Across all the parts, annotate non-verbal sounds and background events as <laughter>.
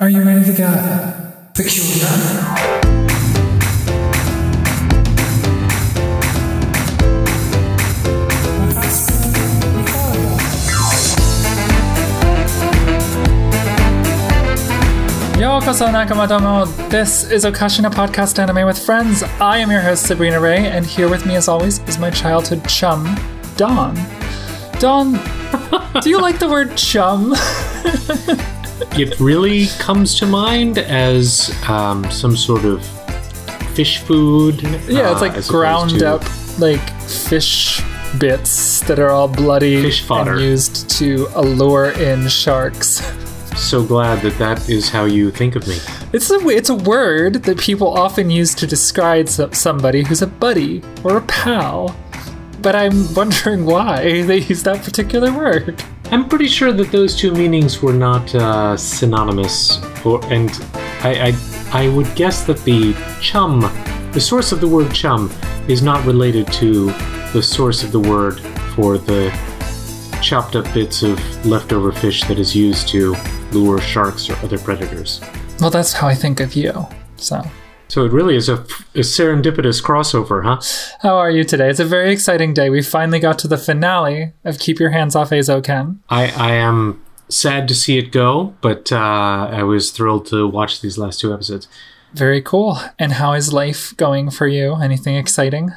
Are you ready to get? Yokoso Nakamotomo. This is Okashina Podcast Anime with Friends. I am your host, Sabrina Ray, and here with me, as always, is my childhood chum, Don. Don, do you like the word chum? <laughs> it really comes to mind as um, some sort of fish food. Yeah, it's uh, like ground to- up, like fish bits that are all bloody Fish fodder. and used to allure in sharks. So glad that that is how you think of me. It's a it's a word that people often use to describe somebody who's a buddy or a pal. But I'm wondering why they use that particular word. I'm pretty sure that those two meanings were not uh, synonymous, or, and I, I I would guess that the chum, the source of the word chum, is not related to the source of the word for the chopped up bits of leftover fish that is used to lure sharks or other predators. Well, that's how I think of you. So, So it really is a, a serendipitous crossover, huh? how are you today? It's a very exciting day. We finally got to the finale of Keep Your Hands Off Eizouken. I, I am sad to see it go, but uh, I was thrilled to watch these last two episodes. Very cool. And how is life going for you? Anything exciting?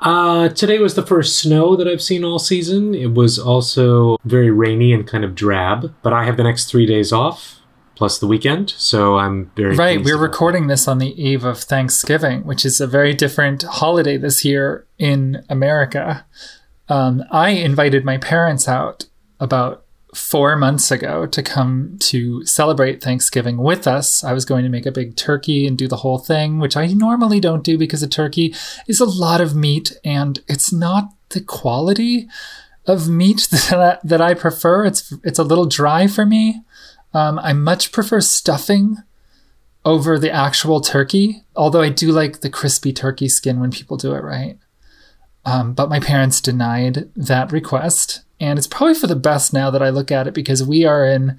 Uh, today was the first snow that I've seen all season. It was also very rainy and kind of drab, but I have the next three days off, plus the weekend, so I'm very Right, we're recording this on the eve of Thanksgiving, which is a very different holiday this year in America. Um, I invited my parents out about four months ago to come to celebrate Thanksgiving with us. I was going to make a big turkey and do the whole thing, which I normally don't do because a turkey is a lot of meat and it's not the quality of meat <laughs> that I, that I prefer. It's it's a little dry for me. Um, I much prefer stuffing over the actual turkey, although I do like the crispy turkey skin when people do it right. Um, but my parents denied that request, and it's probably for the best now that I look at it because we are in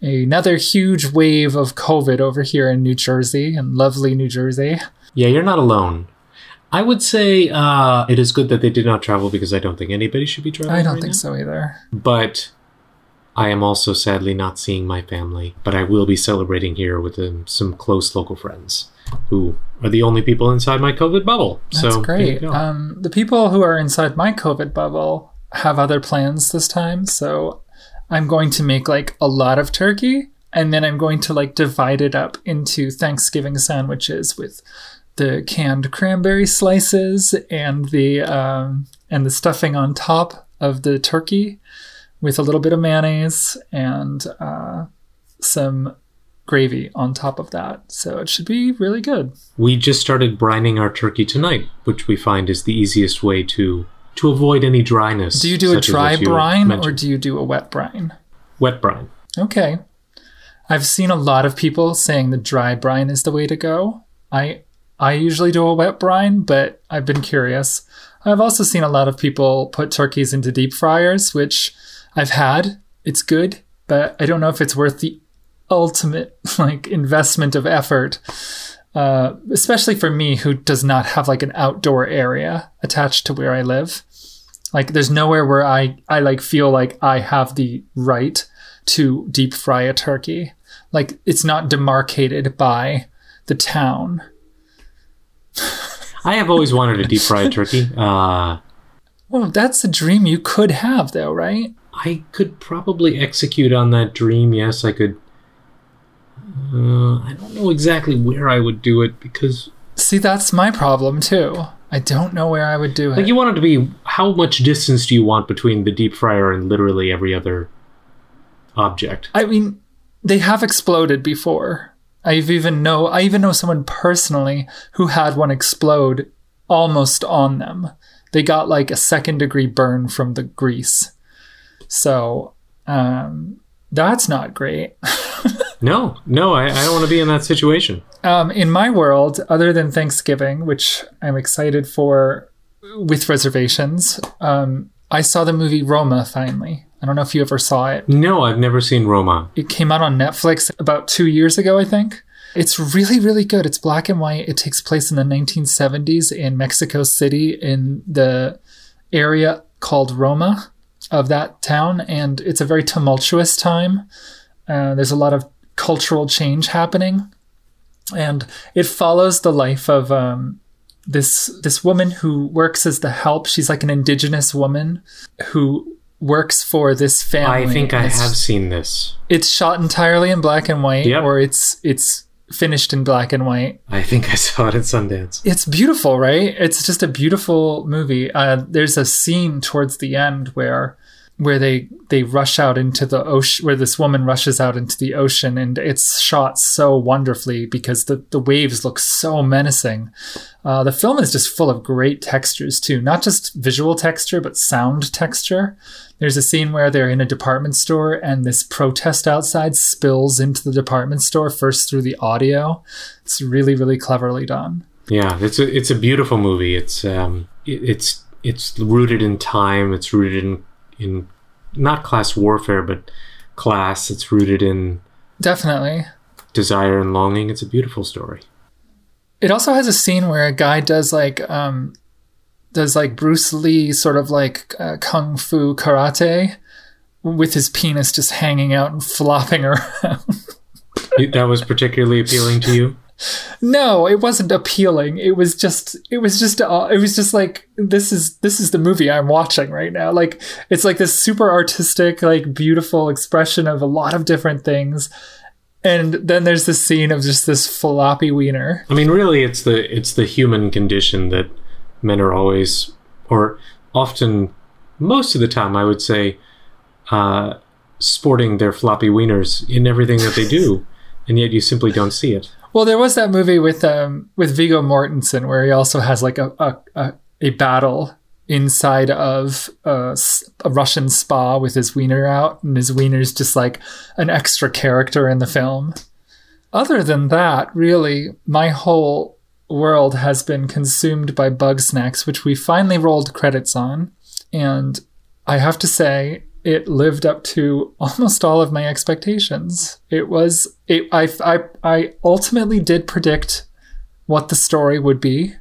another huge wave of COVID over here in New Jersey, in lovely New Jersey. Yeah, you're not alone. I would say uh, it is good that they did not travel because I don't think anybody should be traveling. I don't right think now. so either. But I am also sadly not seeing my family. But I will be celebrating here with um, some close local friends who are the only people inside my COVID bubble. That's so great. Um, the people who are inside my COVID bubble have other plans this time, so I'm going to make like a lot of turkey, and then I'm going to like divide it up into Thanksgiving sandwiches with the canned cranberry slices and the um, and the stuffing on top of the turkey, with a little bit of mayonnaise and uh, some gravy on top of that. So it should be really good. we just started brining our turkey tonight, which we find is the easiest way to to avoid any dryness. Do you do a dry brine or do you do a wet brine? wet brine? Okay. I've seen a lot of people saying the dry brine is the way to go. I I usually do a wet brine, but I've been curious. I've also seen a lot of people put turkeys into deep fryers, which I've had. It's good, but I don't know if it's worth the ultimate <laughs> like investment of effort. Uh, especially for me who does not have like an outdoor area attached to where I live. Like there's nowhere where I I like feel like I have the right to deep fry a turkey. Like it's not demarcated by the town. I have always wanted a deep fried turkey. Uh, <laughs> Well, that's a dream you could have though, right? I could probably execute on that dream. Yes, I could. Uh, I don't know exactly where I would do it because, See, that's my problem too. I don't know where I would do it. like, you want it to be. How much distance do you want between the deep fryer and literally every other object? I mean, they have exploded before. I've even know I even know someone personally who had one explode almost on them. They got like a second degree burn from the grease. So, um, that's not great. <laughs> No, no, I, I don't want to be in that situation. Um, in my world, other than Thanksgiving, which I'm excited for with reservations, um, I saw the movie Roma finally. I don't know if you ever saw it. No, I've never seen Roma. It came out on Netflix about two years ago, I think. It's really, really good. It's black and white. It takes place in the 1970s in Mexico City in the area called Roma of that town. And it's a very tumultuous time. Uh, there's a lot of cultural change happening. And it follows the life of um, this this woman who works as the help. She's like an indigenous woman who works for this family. I think I It's- have seen this. It's shot entirely in black and white, Yep. or it's it's finished in black and white. I think I saw it at Sundance. It's beautiful, right? It's just a beautiful movie. Uh, there's a scene towards the end where where they they rush out into the ocean where this woman rushes out into the ocean and it's shot so wonderfully because the, the waves look so menacing uh, the film is just full of great textures too not just visual texture but sound texture there's a scene where they're in a department store and this protest outside spills into the department store first through the audio it's really really cleverly done Yeah, it's a it's a beautiful movie. It's um it, it's it's rooted in time. It's rooted in in not class warfare, but class. It's rooted in definitely desire and longing. It's a beautiful story. It also has a scene where a guy does like um does like Bruce Lee sort of like uh, kung fu karate with his penis just hanging out and <laughs> flopping around. that was particularly appealing to you. No, it wasn't appealing. It was just it was just uh, it was just like this is this is the movie I'm watching right now. Like it's like this super artistic like beautiful expression of a lot of different things. And then there's this scene of just this floppy wiener. I mean, really, it's the it's the human condition that men are always, or often, most of the time, I would say, uh, sporting their floppy wieners in everything that they do, <laughs> and yet you simply don't see it. Well, there was that movie with um with Viggo Mortensen where he also has like a a, a, a battle inside of a Russian spa with his wiener out, and his wiener's just like an extra character in the film. Other than that, really, my whole world has been consumed by Bugsnax, which we finally rolled credits on, and I have to say it lived up to <laughs> almost all of my expectations. It was it I I I ultimately did predict what the story would be.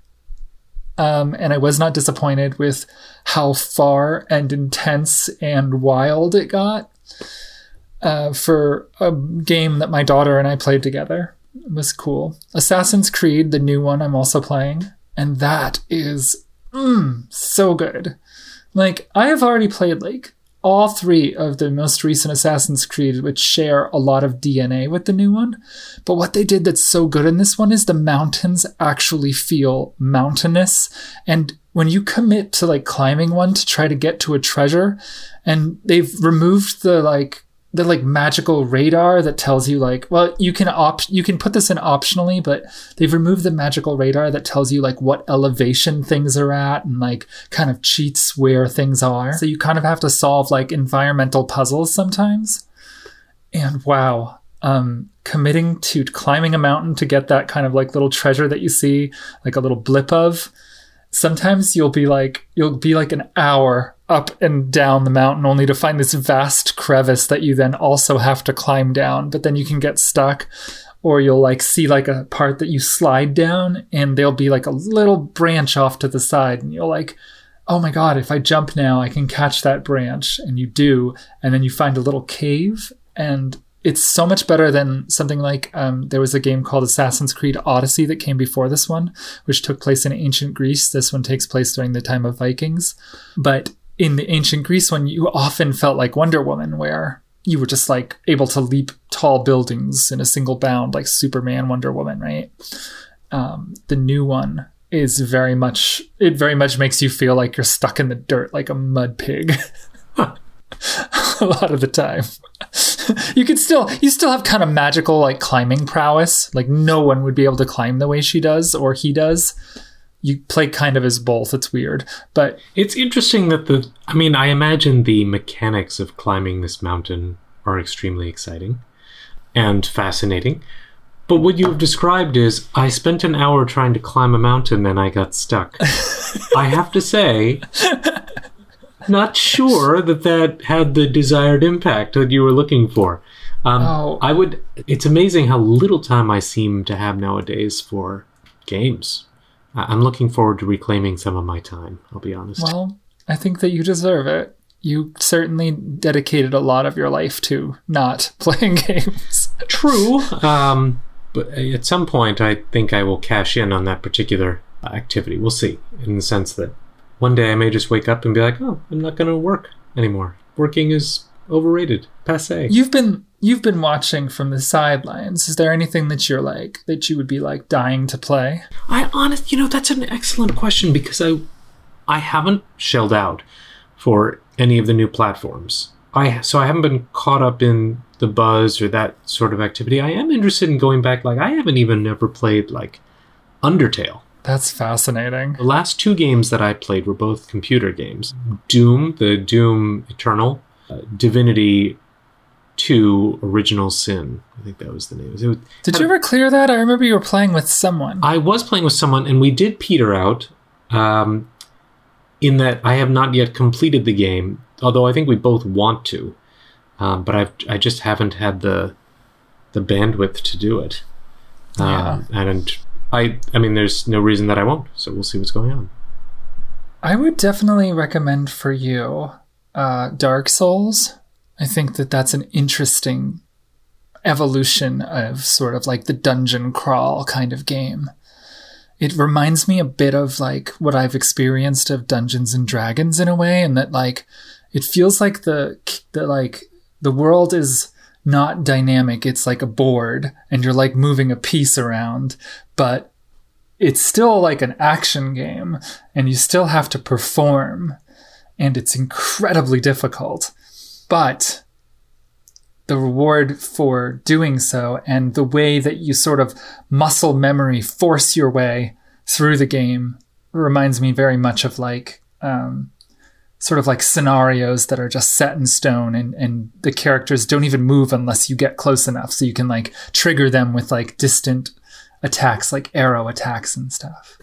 Um, and I was not disappointed with how far and intense and wild it got uh, for a game that my daughter and I played together. It was cool. Assassin's Creed, the new one, I'm also playing, and that is mm, so good. Like I have already played like all three of the most recent Assassin's Creed, which share a lot of DNA with the new one. But what they did that's so good in this one is the mountains actually feel mountainous. And when you commit to like climbing one to try to get to a treasure, and they've removed the like the like magical radar that tells you like well you can op you can put this in optionally but they've removed the magical radar that tells you like what elevation things are at and like kind of cheats where things are. So you kind of have to solve like environmental puzzles sometimes. And wow um committing to climbing a mountain to get that kind of like little treasure that you see like a little blip of sometimes you'll be like you'll be like an hour up and down the mountain only to find this vast crevice that you then also have to climb down but then you can get stuck or you'll like see like a part that you slide down and there'll be like a little branch off to the side and you're like oh my god if i jump now i can catch that branch and you do and then you find a little cave and it's so much better than something like um, there was a game called Assassin's Creed Odyssey that came before this one, which took place in ancient Greece. This one takes place during the time of Vikings. But in the ancient Greece one, you often felt like Wonder Woman, where you were just like able to leap tall buildings in a single bound, like Superman, Wonder Woman, right? Um, the new one is very much, it very much makes you feel like you're stuck in the dirt like a mud pig. <laughs> a lot of the time. <laughs> you could still you still have kind of magical like climbing prowess. Like no one would be able to climb the way she does or he does. You play kind of as both. It's weird. But It's interesting that the. I mean, I imagine the mechanics of climbing this mountain are extremely exciting and fascinating. But what you have described is I spent an hour trying to climb a mountain and I got stuck. I have to say, not sure that that had the desired impact that you were looking for. Um, Oh. I would. It's amazing how little time I seem to have nowadays for games. I- I'm looking forward to reclaiming some of my time. I'll be honest. Well, I think that you deserve it. You certainly dedicated a lot of your life to not <laughs> playing games. True. Um, but at some point, I think I will cash in on that particular activity. We'll see. In the sense that one day I may just wake up and be like, "Oh, I'm not going to work anymore. Working is overrated, passe." You've been you've been watching from the sidelines. Is there anything that you're like that you would be like dying to play? I honest, you know, that's an excellent question because I, I haven't shelled out for any of the new platforms. I so I haven't been caught up in the buzz or that sort of activity. I am interested in going back. Like I haven't even ever played like Undertale. That's fascinating. The last two games that I played were both computer games: Doom, the Doom Eternal, uh, Divinity. 2 Original Sin. I think that was the name. It was, Did you ever clear that? I remember you were playing with someone. I was playing with someone, and we did peter out. Um, in that I have not yet completed the game, although I think we both want to. Um, but I've I just haven't had the the bandwidth to do it. Um, and I I mean, there's no reason that I won't. So we'll see what's going on. I would definitely recommend for you uh, Dark Souls. I think that that's an interesting evolution of sort of like the dungeon crawl kind of game. It reminds me a bit of like what I've experienced of Dungeons and Dragons in a way, and that like it feels like the the like the world is not dynamic. It's like a board, and you're like moving a piece around, but it's still like an action game and you still have to perform and it's incredibly difficult but the reward for doing so and the way that you sort of muscle memory force your way through the game reminds me very much of like um, sort of like scenarios that are just set in stone and, and the characters don't even move unless you get close enough so you can like trigger them with like distant attacks like arrow attacks and stuff.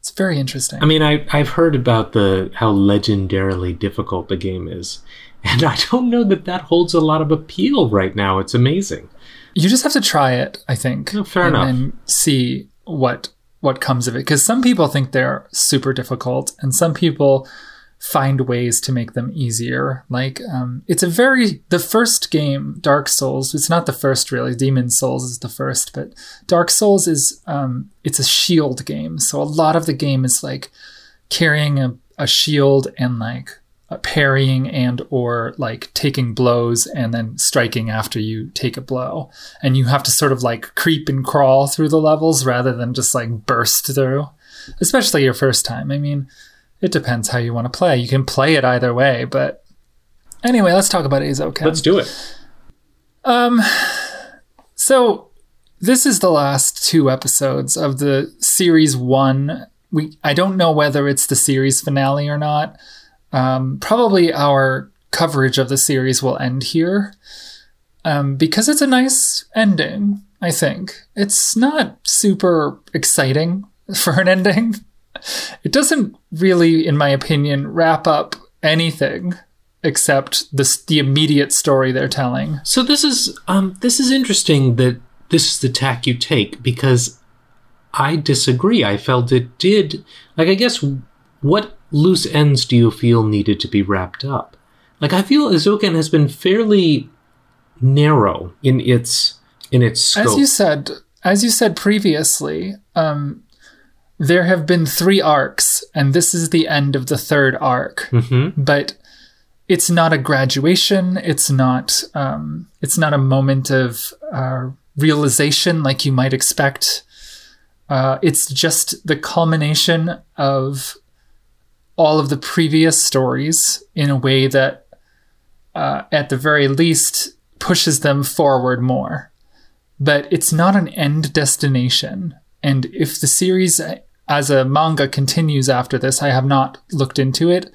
It's very interesting. I mean, I I've heard about the how legendarily difficult the game is, and I don't know that that holds a lot of appeal right now. It's amazing. you just have to try it, I think. Oh, fair and enough. then see what what comes of it because some people think they're super difficult and some people find ways to make them easier like um, it's a very the first game dark souls it's not the first really Demon's Souls is the first but dark souls is um, it's a shield game so a lot of the game is like carrying a, a shield and like parrying and or like taking blows and then striking after you take a blow and you have to sort of like creep and crawl through the levels rather than just like burst through especially your first time i mean it depends how you want to play you can play it either way but anyway let's talk about Eizouken Let's do it. um, so this is the last two episodes of the series one. We I don't know whether it's the series finale or not. Um, probably our coverage of the series will end here. Um, because it's a nice ending, I think. It's not super exciting <laughs> for an ending. It doesn't really, in my opinion, wrap up anything except the, the immediate story they're telling. So this is um this is interesting that this is the tack you take because I disagree. I felt it did like I guess what loose ends do you feel needed to be wrapped up? Like I feel Eizouken has been fairly narrow in its in its scope. As you said, as you said previously, um, there have been three arcs, and this is the end of the third arc. Mhm. But it's not a graduation. It's not. Um, it's not a moment of uh, realization like you might expect. Uh, it's just the culmination of all of the previous stories in a way that, uh, at the very least, pushes them forward more but it's not an end destination. And if the series as a manga continues after this, I have not looked into it,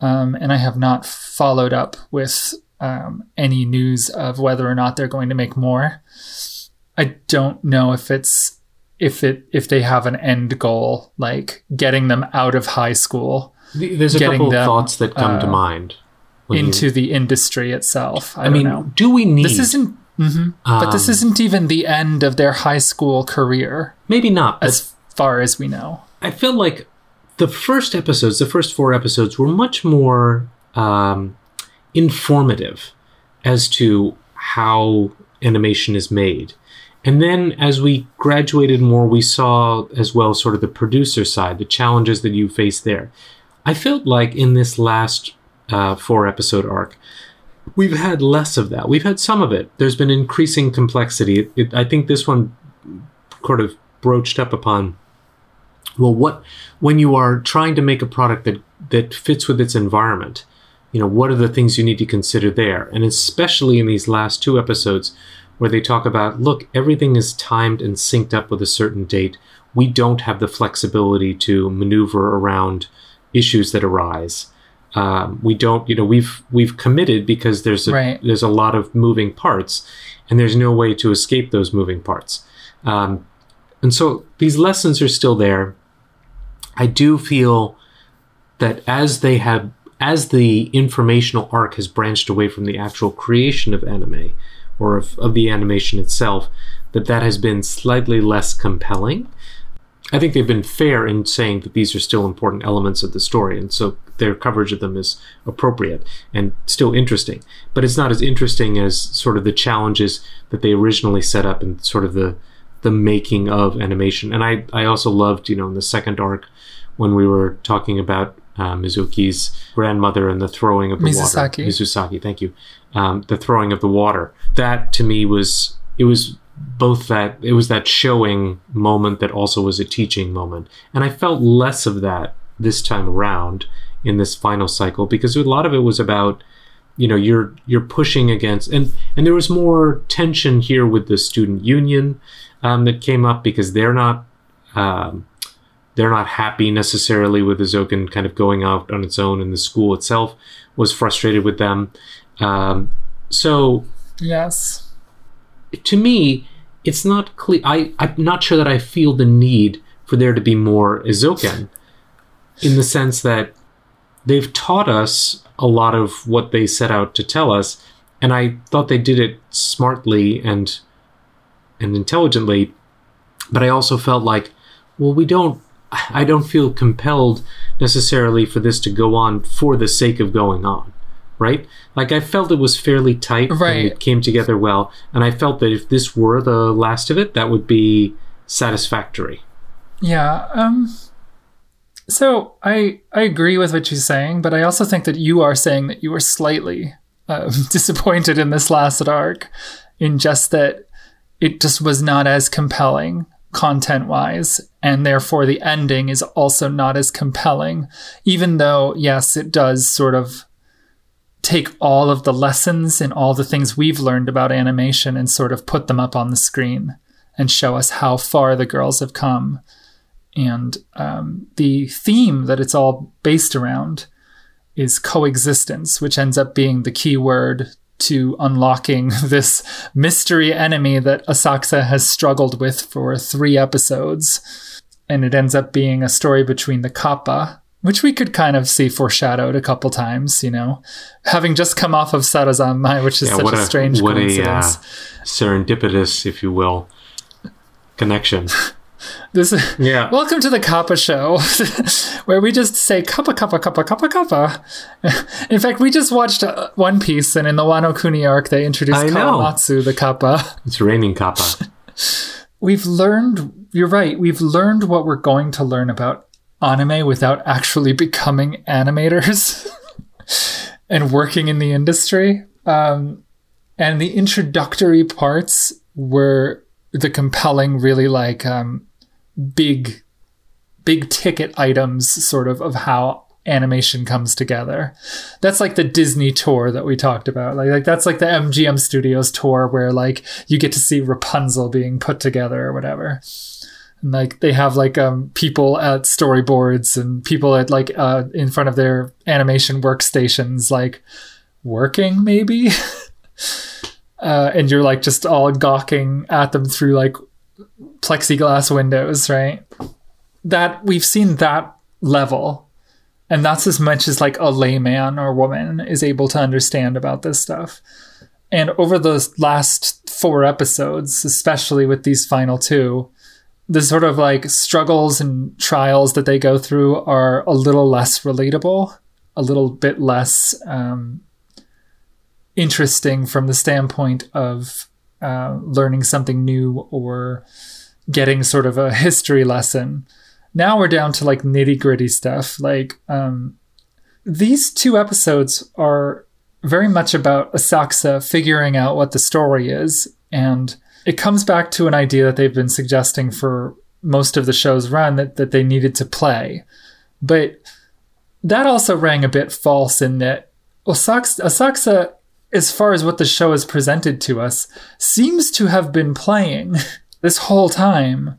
um, and I have not followed up with um, any news of whether or not they're going to make more. I don't know if it's if it if they have an end goal like getting them out of high school there's a couple of them, thoughts that come to uh, mind. when you- into the industry itself. I, I mean, know. do we need? This isn't, mhm. but this Um, isn't even the end of their high school career, maybe not. As far as we know. I feel like the first episodes, the first four episodes, were much more um, informative as to how animation is made. And then as we graduated more, we saw as well sort of the producer side, the challenges that you face there. I felt like in this last uh, four episode arc, we've had less of that. We've had some of it. There's been increasing complexity. It, it, I think this one sort of broached up upon well what when you are trying to make a product that that fits with its environment you know what are the things you need to consider there and especially in these last two episodes where they talk about look everything is timed and synced up with a certain date we don't have the flexibility to maneuver around issues that arise um, we don't you know we've we've committed because there's a Right. there's a lot of moving parts and there's no way to escape those moving parts um, and so these lessons are still there. I do feel that as they have, as the informational arc has branched away from the actual creation of anime or of, of the animation itself, that that has been slightly less compelling. I think they've been fair in saying that these are still important elements of the story, and so their coverage of them is appropriate and still interesting. But it's not as interesting as sort of the challenges that they originally set up and sort of the the making of animation. And I, I also loved, you know, in the second arc when we were talking about uh, Mizuki's grandmother and the throwing of the Mizusaki. water. Mizusaki, thank you. Um, the throwing of the water. That to me was it was both that it was that showing moment that also was a teaching moment, and I felt less of that this time around in this final cycle because a lot of it was about you know you're you're pushing against and and there was more tension here with the student union um, that came up because they're not um, they're not happy necessarily with Eizouken kind of going out on its own and the school itself was frustrated with them um, so Yes. to me it's not clear I, i'm not sure that i feel the need for there to be more Eizouken in the sense that they've taught us a lot of what they set out to tell us and i thought they did it smartly and and intelligently but i also felt like well we don't i don't feel compelled necessarily for this to go on for the sake of going on right like i felt it was fairly tight and Right. it came together well and i felt that if this were the last of it that would be satisfactory Yeah. Um. So I I agree with what you're saying, but I also think that you are saying that you were slightly uh, <laughs> disappointed in this last arc, in just that it just was not as compelling content wise, and therefore the ending is also not as compelling. Even though yes, it does sort of take all of the lessons and all the things we've learned about animation and sort of put them up on the screen and show us how far the girls have come and um, the theme that it's all based around is coexistence, which ends up being the key word to unlocking <laughs> this mystery enemy that Asakusa has struggled with for three episodes. And it ends up being a story between the Kappa, which we could kind of see foreshadowed a couple times, you know, having just come off of Sarazanmai, which is such what a, strange what coincidence. a uh, serendipitous if you will connection <laughs> This is yeah Welcome to the Kappa Show, <laughs> where we just say Kappa, Kappa, Kappa, Kappa, Kappa. In fact, we just watched uh, One Piece, and in the Wano Kuni arc, they introduced. Kawamatsu, the Kappa. it's raining kappa <laughs> We've learned, you're right, we've learned what we're going to learn about anime without actually becoming animators <laughs> and working in the industry. Um, and the introductory parts were the compelling, really like um, big, big ticket items, sort of, of how animation comes together. That's like the Disney tour that we talked about. Like, like that's like the MGM Studios tour where like you get to see Rapunzel being put together or whatever. And like they have like um people at storyboards and people at like uh in front of their animation workstations like working maybe. <laughs> uh and you're like just all gawking at them through like plexiglass windows, right? That we've seen that level And that's as much as like a layman or woman is able to understand about this stuff. And over the last four episodes, especially with these final two, the sort of like struggles and trials that they go through are a little less relatable, a little bit less um, interesting from the standpoint of uh, learning something new or getting sort of a <laughs> history lesson. Now we're down to like nitty gritty stuff. Like um, these two episodes are very much about Asakusa figuring out what the story is. And it comes back to an idea that they've been suggesting for most of the show's run that, that they needed to play. But that also rang a bit false in that Asakusa, as far as what the show has presented to us, seems to have been playing <laughs> this whole time.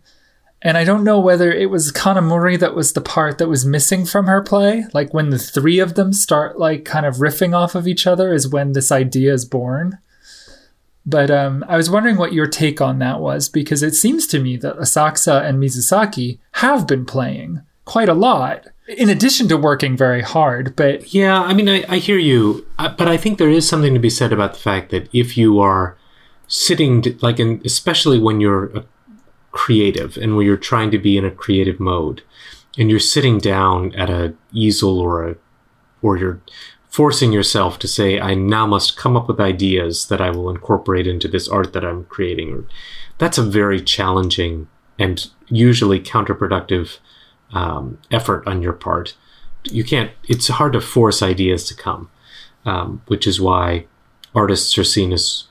And I don't know whether it was Kanamori that was the part that was missing from her play. Like when the three of them start like kind of riffing off of each other is when this idea is born. But um, I was wondering what your take on that was because it seems to me that Asakusa and Mizusaki have been playing quite a lot, in addition to working very hard. But yeah, I mean, I, I hear you, uh, but I think there is something to be said about the fact that if you are sitting, like, in, especially when you're a creative and when you're trying to be in a creative mode, and you're sitting down at a easel or a, or you're forcing yourself to say, I now must come up with ideas that I will incorporate into this art that I'm creating. That's a very challenging and usually counterproductive um, effort on your part. You can't, it's hard to force ideas to come, um, which is why artists are seen as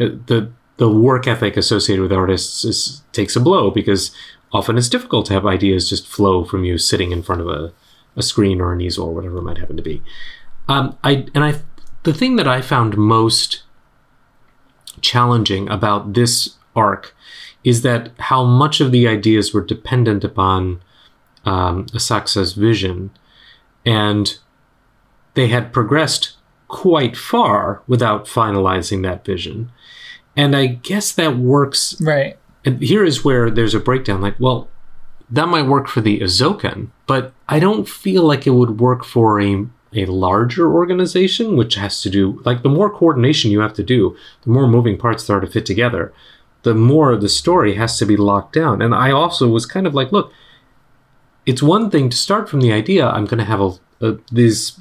uh, the the work ethic associated with artists is, takes a blow because often it's difficult to have ideas just flow from you sitting in front of a, a screen or an easel or whatever it might happen to be. Um, I and I, the thing that I found most challenging about this arc is that how much of the ideas were dependent upon um, Asakusa's vision, and they had progressed quite far without finalizing that vision. And I guess that works. Right. And here is where there's a breakdown. Like, well, that might work for the Eizouken, but I don't feel like it would work for a a larger organization, which has to do like the more coordination you have to do, the more moving parts there are to fit together, the more the story has to be locked down. And I also was kind of like, look, it's one thing to start from the idea I'm going to have a, a, these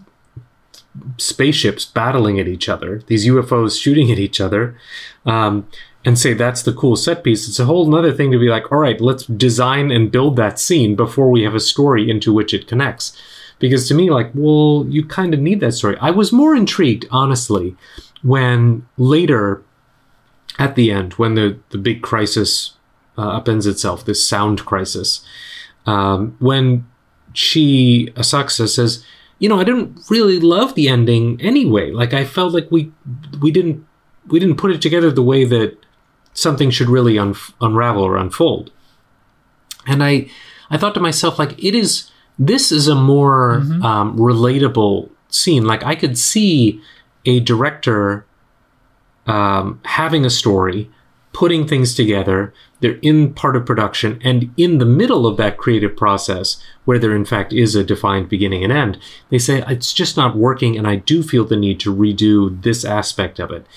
spaceships battling at each other, these UFOs shooting at each other, um, and say that's the cool set piece. It's a whole other thing to be like, all right, let's design and build that scene before we have a story into which it connects. Because to me, like, well, you kind of need that story. I was more intrigued, honestly, when later at the end, when the, the big crisis uh, upends itself, this sound crisis, um, when she, Asakusa, says, you know, I didn't really love the ending anyway. Like, I felt like we we didn't we didn't put it together the way that something should really un- unravel or unfold. And I I thought to myself, like, it is this is a more mm-hmm. um, relatable scene. Like I could see a director um, having a story, putting things together. They're in part of production, and in the middle of that creative process, where there in fact is a defined beginning and end, they say it's just not working, and I do feel the need to redo this aspect of it.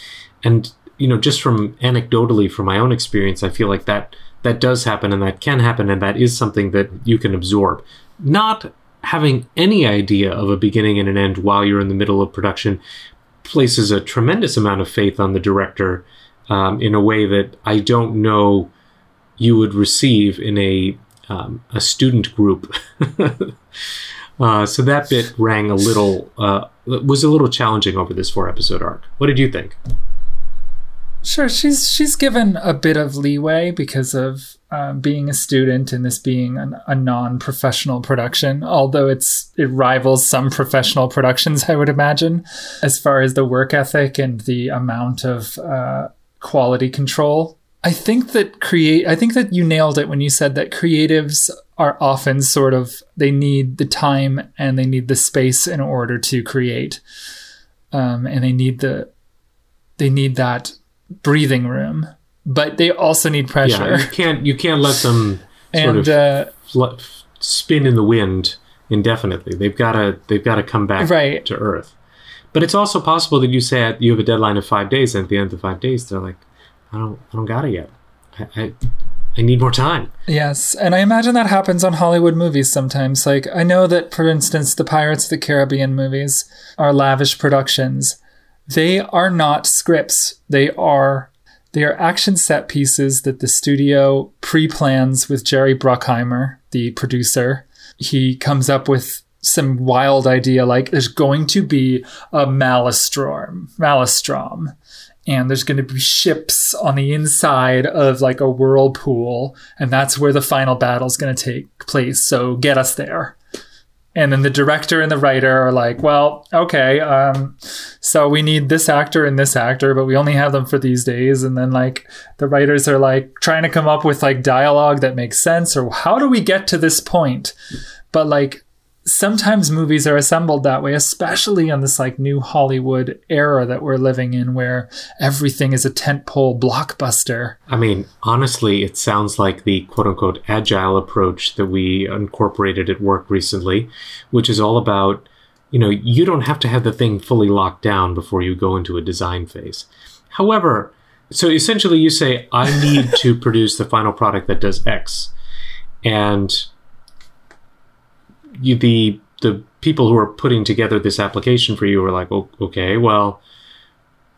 And you know, just from anecdotally from my own experience, I feel like that that does happen, and that can happen, and that is something that you can absorb not having any idea of a beginning and an end while you're in the middle of production places a tremendous amount of faith on the director um, in a way that I don't know you would receive in a um, a student group. <laughs> uh, so that bit rang a little uh, was a little challenging over this four episode arc. What did you think? Sure, she's she's given a bit of leeway because of um, being a student and this being an, a non-professional production, although it's it rivals some professional productions, I would imagine, as far as the work ethic and the amount of uh, quality control. I think that create. I think that you nailed it when you said that creatives are often sort of they need the time and they need the space in order to create, um, and they need the they need that breathing room, but they also need pressure. Yeah, you can't you can't let them <laughs> sort and, of uh, spin in the wind indefinitely. They've got to they've got to come back Right. to Earth. But it's also possible that you say you have a deadline of five days, and at the end of the five days, they're like, I don't I don't got it yet. I I, I need more time. Yes, and I imagine that happens on Hollywood movies sometimes. Like, I know that, for instance, the Pirates of the Caribbean movies are lavish productions. They are not scripts. They are they are action set pieces that the studio pre-plans with Jerry Bruckheimer, the producer. He comes up with some wild idea like there's going to be a Malastrom, Malastrom, and there's going to be ships on the inside of like a whirlpool and that's where the final battle's going to take place so get us there. And then the director and the writer are like well okay um, so we need this actor and this actor but we only have them for these days. And then like the writers are like trying to come up with like dialogue that makes sense or how do we get to this point? But like sometimes movies are assembled that way, especially on this like new Hollywood era that we're living in where everything is a tentpole blockbuster. I mean, honestly, it sounds like the quote unquote agile approach that we incorporated at work recently, which is all about, you know, you don't have to have the thing fully locked down before you go into a design phase. However, so essentially you say, I need to <laughs> produce the final product that does X. And you, the the people who are putting together this application for you are like, oh, okay, well,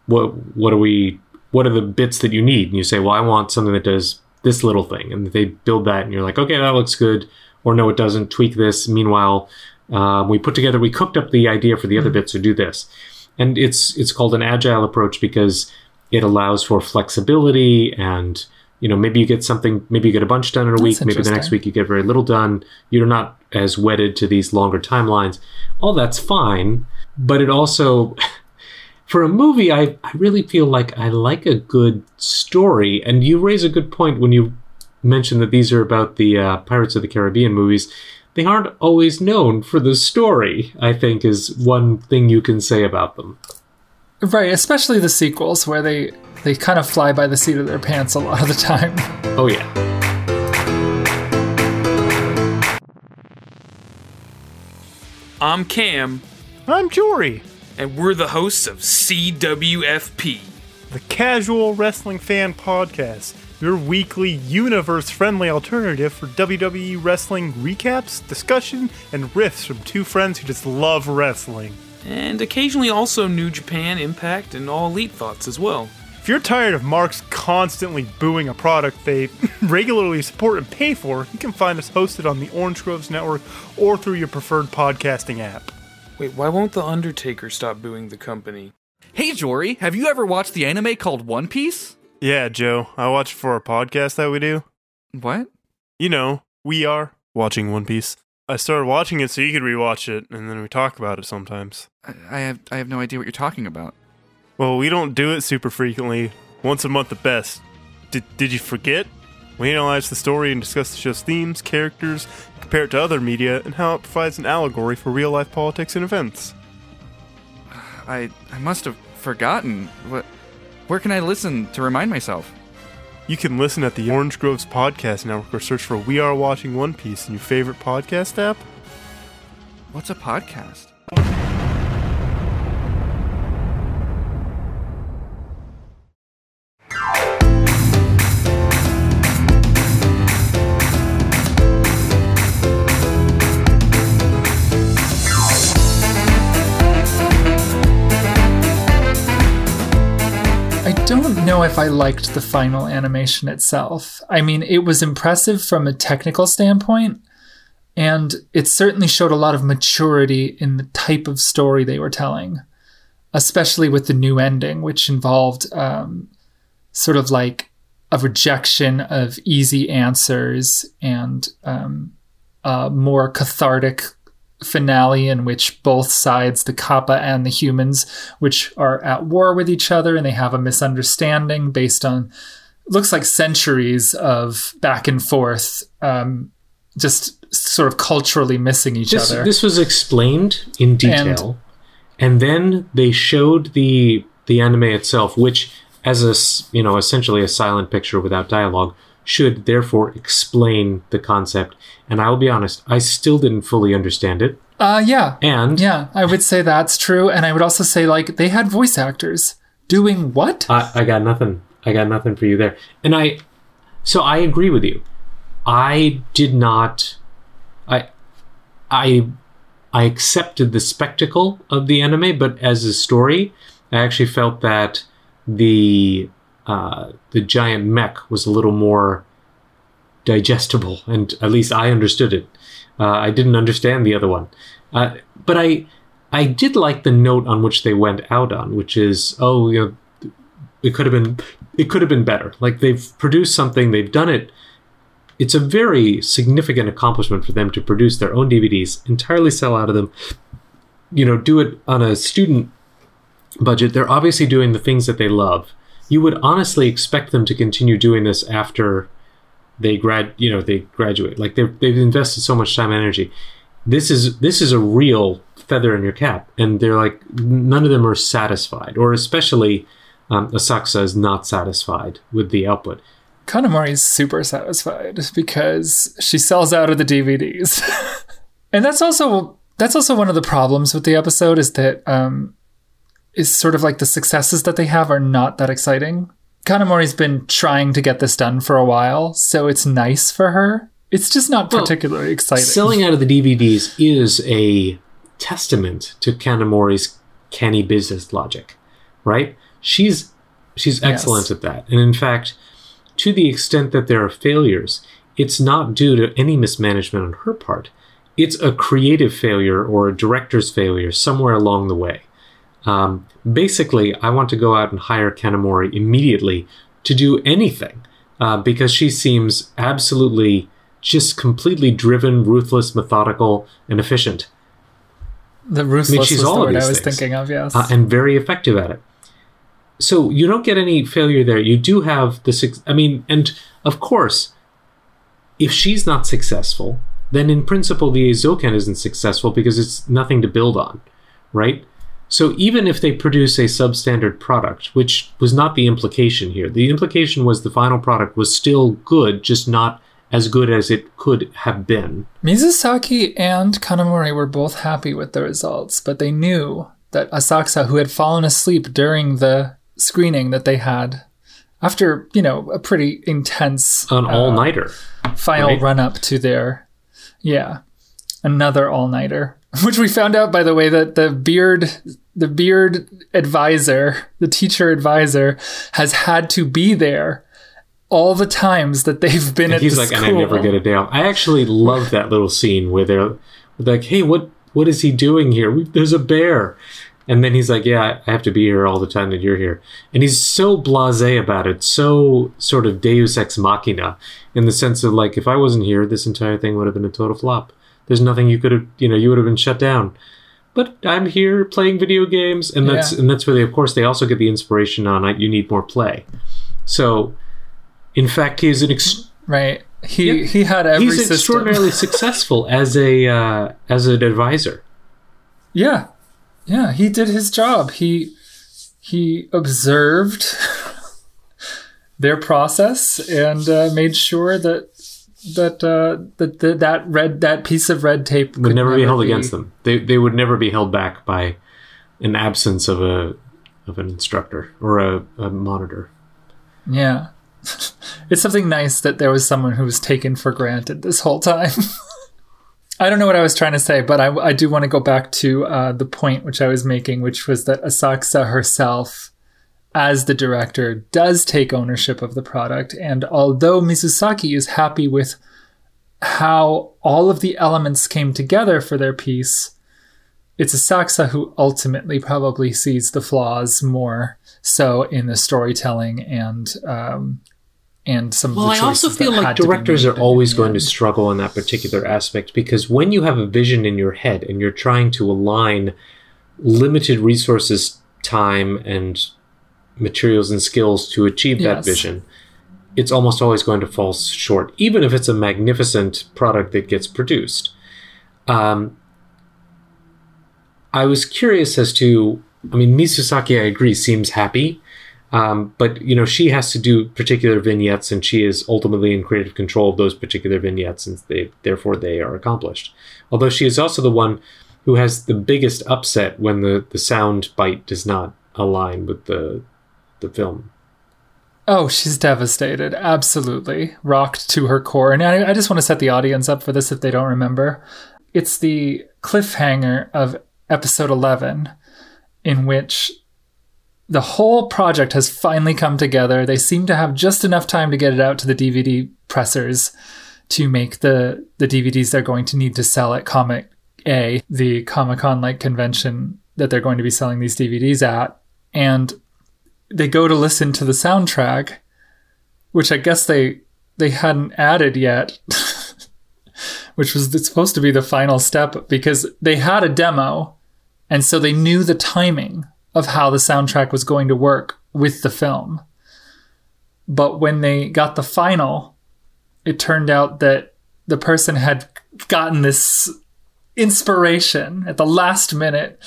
what what are we? What are the bits that you need? And you say, well, I want something that does this little thing, and they build that, and you're like, okay, that looks good, or no, it doesn't. Tweak this. Meanwhile, um, we put together, we cooked up the idea for the other bits to do this, and it's it's called an agile approach because it allows for flexibility and you know maybe you get something maybe you get a bunch done in a That's week maybe the next week you get very little done. You're not as wedded to these longer timelines. All that's fine but it also <laughs> for a movie I, I really feel like i like a good story. And you raise a good point when you mention that these are about the uh, pirates of the caribbean movies. They aren't always known for the story i think is one thing you can say about them. Right, especially the sequels where they they kind of fly by the seat of their pants a lot of the time. <laughs> oh yeah I'm Cam, I'm Jory, and we're the hosts of CWFP. the Casual Wrestling Fan Podcast, your weekly universe friendly alternative for WWE wrestling recaps, discussion, and riffs from two friends who just love wrestling. And occasionally also New Japan, Impact, and All Elite thoughts as well. If you're tired of Marks constantly booing a product they <laughs> regularly support and pay for, you can find us hosted on the Orange Groves Network or through your preferred podcasting app. Wait, why won't The Undertaker stop booing the company? Hey Jory, have you ever watched the anime called One Piece? Yeah, Joe, I watch for our podcast that we do. What? You know, we are watching One Piece. I started watching it so you could rewatch it, and then we talk about it sometimes. I, I have I have no idea what you're talking about. Well, we don't do it super frequently, once a month at best. Did, did you forget? We analyze the story and discuss the show's themes, characters, compare it to other media, and how it provides an allegory for real life politics and events. I I must have forgotten. What? Where can I listen to remind myself? You can listen at the Orange Groves Podcast Network or search for We Are Watching One Piece in your favorite podcast app. What's a podcast? Know if I liked the final animation itself. I mean, it was impressive from a technical standpoint, and it certainly showed a lot of maturity in the type of story they were telling, especially with the new ending, which involved um, sort of like a rejection of easy answers and um, a more cathartic finale in which both sides, the Kappa and the humans, which are at war with each other and they have a misunderstanding based on looks like centuries of back and forth, um, just sort of culturally missing each this, other. this was explained in detail and, then they showed the the anime itself which as a you know essentially a silent picture without dialogue should therefore explain the concept. And I will be honest, I still didn't fully understand it. Uh, yeah. And Yeah, I would say that's true. And I would also say, like, they had voice actors doing what? I, I got nothing. I got nothing for you there. And I, so I agree with you. I did not. I, I, I accepted the spectacle of the anime, but as a story, I actually felt that the uh, the giant mech was a little more digestible, and at least I understood it. Uh, I didn't understand the other one, uh, but I I did like the note on which they went out on, which is oh you know it could have been it could have been better. Like they've produced something, they've done it. It's a very significant accomplishment for them to produce their own DVDs, entirely sell out of them. You know, do it on a student budget. They're obviously doing the things that they love. You would honestly expect them to continue doing this after they grad, you know, they graduate. Like they've they've invested so much time and energy. This is this is a real feather in your cap, and they're like none of them are satisfied, or especially um, Asakusa is not satisfied with the output. Kanamori's super satisfied because she sells out of the DVDs. <laughs> and that's also that's also one of the problems with the episode is that um is sort of like the successes that they have are not that exciting. Kanamori's been trying to get this done for a while, so it's nice for her. It's just not Well, particularly exciting. Selling out of the DVDs is a testament to Kanamori's canny business logic, right? She's she's excellent Yes. at that, and in fact, to the extent that there are failures, it's not due to any mismanagement on her part. It's a creative failure or a director's failure somewhere along the way. Um, basically, I want to go out and hire Kanamori immediately to do anything uh, because she seems absolutely just completely driven, ruthless, methodical, and efficient, the ruthless she's was the all of word I was things. thinking of, yes. uh, and very effective at it. So you don't get any failure there. You do have the suc I mean, and of course, if she's not successful, then in principle the Eizouken isn't successful because it's nothing to build on, right? So even if they produce a substandard product, which was not the implication here, the implication was the final product was still good, just not as good as it could have been. Mizusaki and Kanamori were both happy with the results, but they knew that Asakusa, who had fallen asleep during the screening that they had after, you know, a pretty intense An uh, all-nighter. final right? run up to their, yeah, another all nighter. <laughs> Which we found out, by the way, that the beard, the beard advisor, the teacher advisor, has had to be there all the times that they've been And at he's the like, school. and I never get a day off. I actually love that little scene where they're like, "Hey, what what is he doing here? There's a bear," and then he's like, "Yeah, I have to be here all the time that you're here," and he's so blasé about it, so sort of Deus ex machina, in the sense of like, if I wasn't here, this entire thing would have been a total flop. There's nothing you could have, you know, you would have been shut down. But I'm here playing video games, and that's Yeah. and that's where they, of course, they also get the inspiration on you need more play. So, in fact, he is an ex- Right. He Yep. he had every he's system. extraordinarily <laughs> successful as a uh, as an advisor. Yeah. Yeah, he did his job. He he observed <laughs> their process and uh, made sure that that uh, that that that red that piece of red tape Would never be held against them. They they would never be held back by an absence of a of an instructor or a, a monitor. Yeah. <laughs> it's something nice that there was someone who was taken for granted this whole time. <laughs> I don't know what I was trying to say, but I, I do want to go back to uh, the point which I was making, which was that Asakusa herself, as the director, does take ownership of the product. And although Mizusaki is happy with how all of the elements came together for their piece, it's Asakusa who ultimately probably sees the flaws more so in the storytelling and um, and some Well, I also feel like had to be directors are always going to struggle in that particular aspect because when you have a vision in your head and you're trying to align limited resources, time, and materials and skills to achieve that vision, it's almost always going to fall short, even if it's a magnificent product that gets produced. Um, I was curious as to, I mean, Mizusaki, I agree, seems happy. Um, but you know, she has to do particular vignettes, and she is ultimately in creative control of those particular vignettes, and they therefore they are accomplished. Although she is also the one who has the biggest upset when the the sound bite does not align with the the film. Oh, she's devastated. Absolutely. Rocked to her core. And I, I just want to set the audience up for this if they don't remember. It's the cliffhanger of episode 11, in which the whole project has finally come together. They seem to have just enough time to get it out to the DVD pressers to make the, the DVDs they're going to need to sell at Comet A, the Comic Con like convention that they're going to be selling these DVDs at. And they go to listen to the soundtrack, which I guess they they hadn't added yet, <laughs> which was supposed to be the final step because they had a demo, and so they knew the timing of how the soundtrack was going to work with the film. But when they got the final, it turned out that the person had gotten this inspiration at the last minute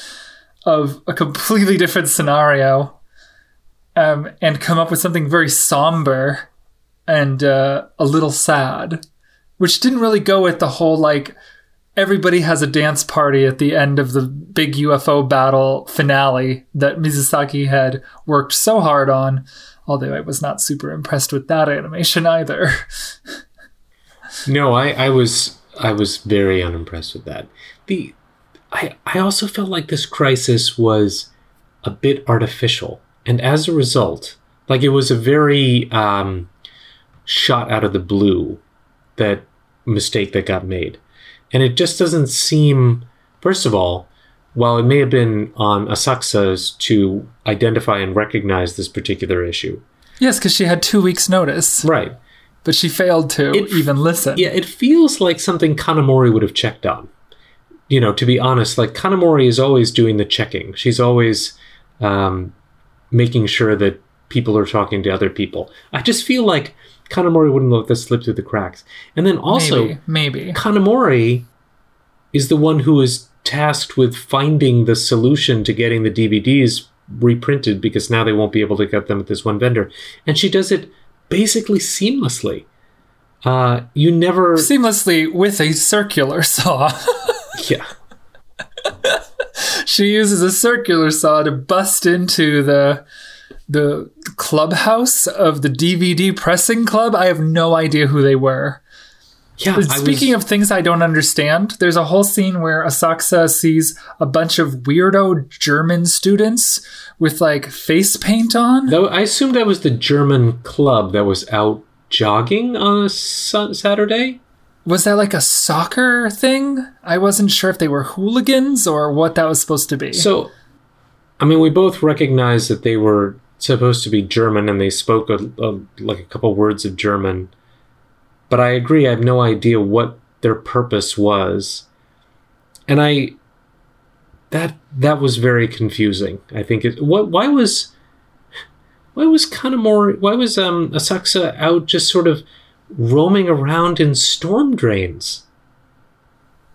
of a completely different scenario um, and come up with something very somber and uh, a little sad, which didn't really go with the whole like everybody has a dance party at the end of the big UFO battle finale that Mizusaki had worked so hard on. Although I was not super impressed with that animation either. no, I, I was I was very unimpressed with that. The I I also felt like this crisis was a bit artificial and as a result, like it was a very um, shot out of the blue that mistake that got made, and it just doesn't seem. First of all, while it may have been on Asakusa's to identify and recognize this particular issue, yes, because she had two weeks' notice, right? But she failed to It- even listen. Yeah, it feels like something Kanamori would have checked on. You know, to be honest, like Kanamori is always doing the checking. She's always um, making sure that people are talking to other people. I just feel like Kanamori wouldn't let this slip through the cracks. And then also, maybe, maybe. Kanamori is the one who is tasked with finding the solution to getting the DVDs reprinted because now they won't be able to get them at this one vendor. And she does it basically seamlessly. Uh, you never. seamlessly with a circular saw. <laughs> Yeah. <laughs> she uses a circular saw to bust into the the clubhouse of the DVD pressing club. I have no idea who they were. Yeah. Speaking was, of things I don't understand, there's a whole scene where Asakusa sees a bunch of weirdo German students with like face paint on. Though I assume that was the German club that was out jogging on a su- Saturday. Was that like a soccer thing? I wasn't sure if they were hooligans or what that was supposed to be. So, I mean, we both recognize that they were supposed to be German and they spoke a, a, like a couple words of German. But I agree, I have no idea what their purpose was. And I. That that was very confusing. I think it. What? Why was? Why was Kanamori? Why was um Asakusa out just sort of roaming around in storm drains?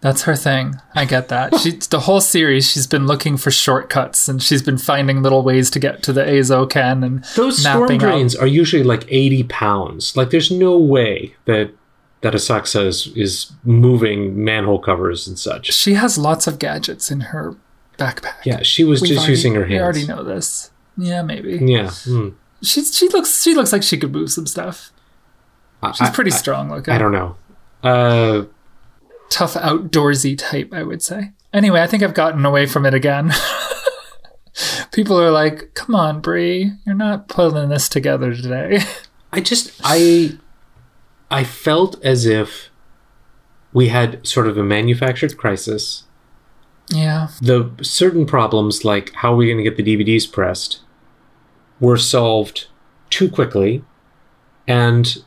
That's her thing. I get that. She the whole series she's been looking for shortcuts and she's been finding little ways to get to the Eizouken and Those storm mapping out- drains are usually like 80 pounds. Like, there's no way that that Asakusa is, is moving manhole covers and such. She has lots of gadgets in her backpack. Yeah, she was We've just already- using her hands. We already know this. Yeah, maybe. Yeah. hmm. She's she looks she looks like she could move some stuff. She's I- pretty I, strong looking. I don't know. Uh, Tough outdoorsy type, I would say. Anyway, I think I've gotten away from it again. <laughs> People are like, "Come on, Brie, you're not pulling this together today." I just I I felt as if we had sort of a manufactured crisis. yeah, The certain problems like how are we going to get the DVDs pressed were solved too quickly and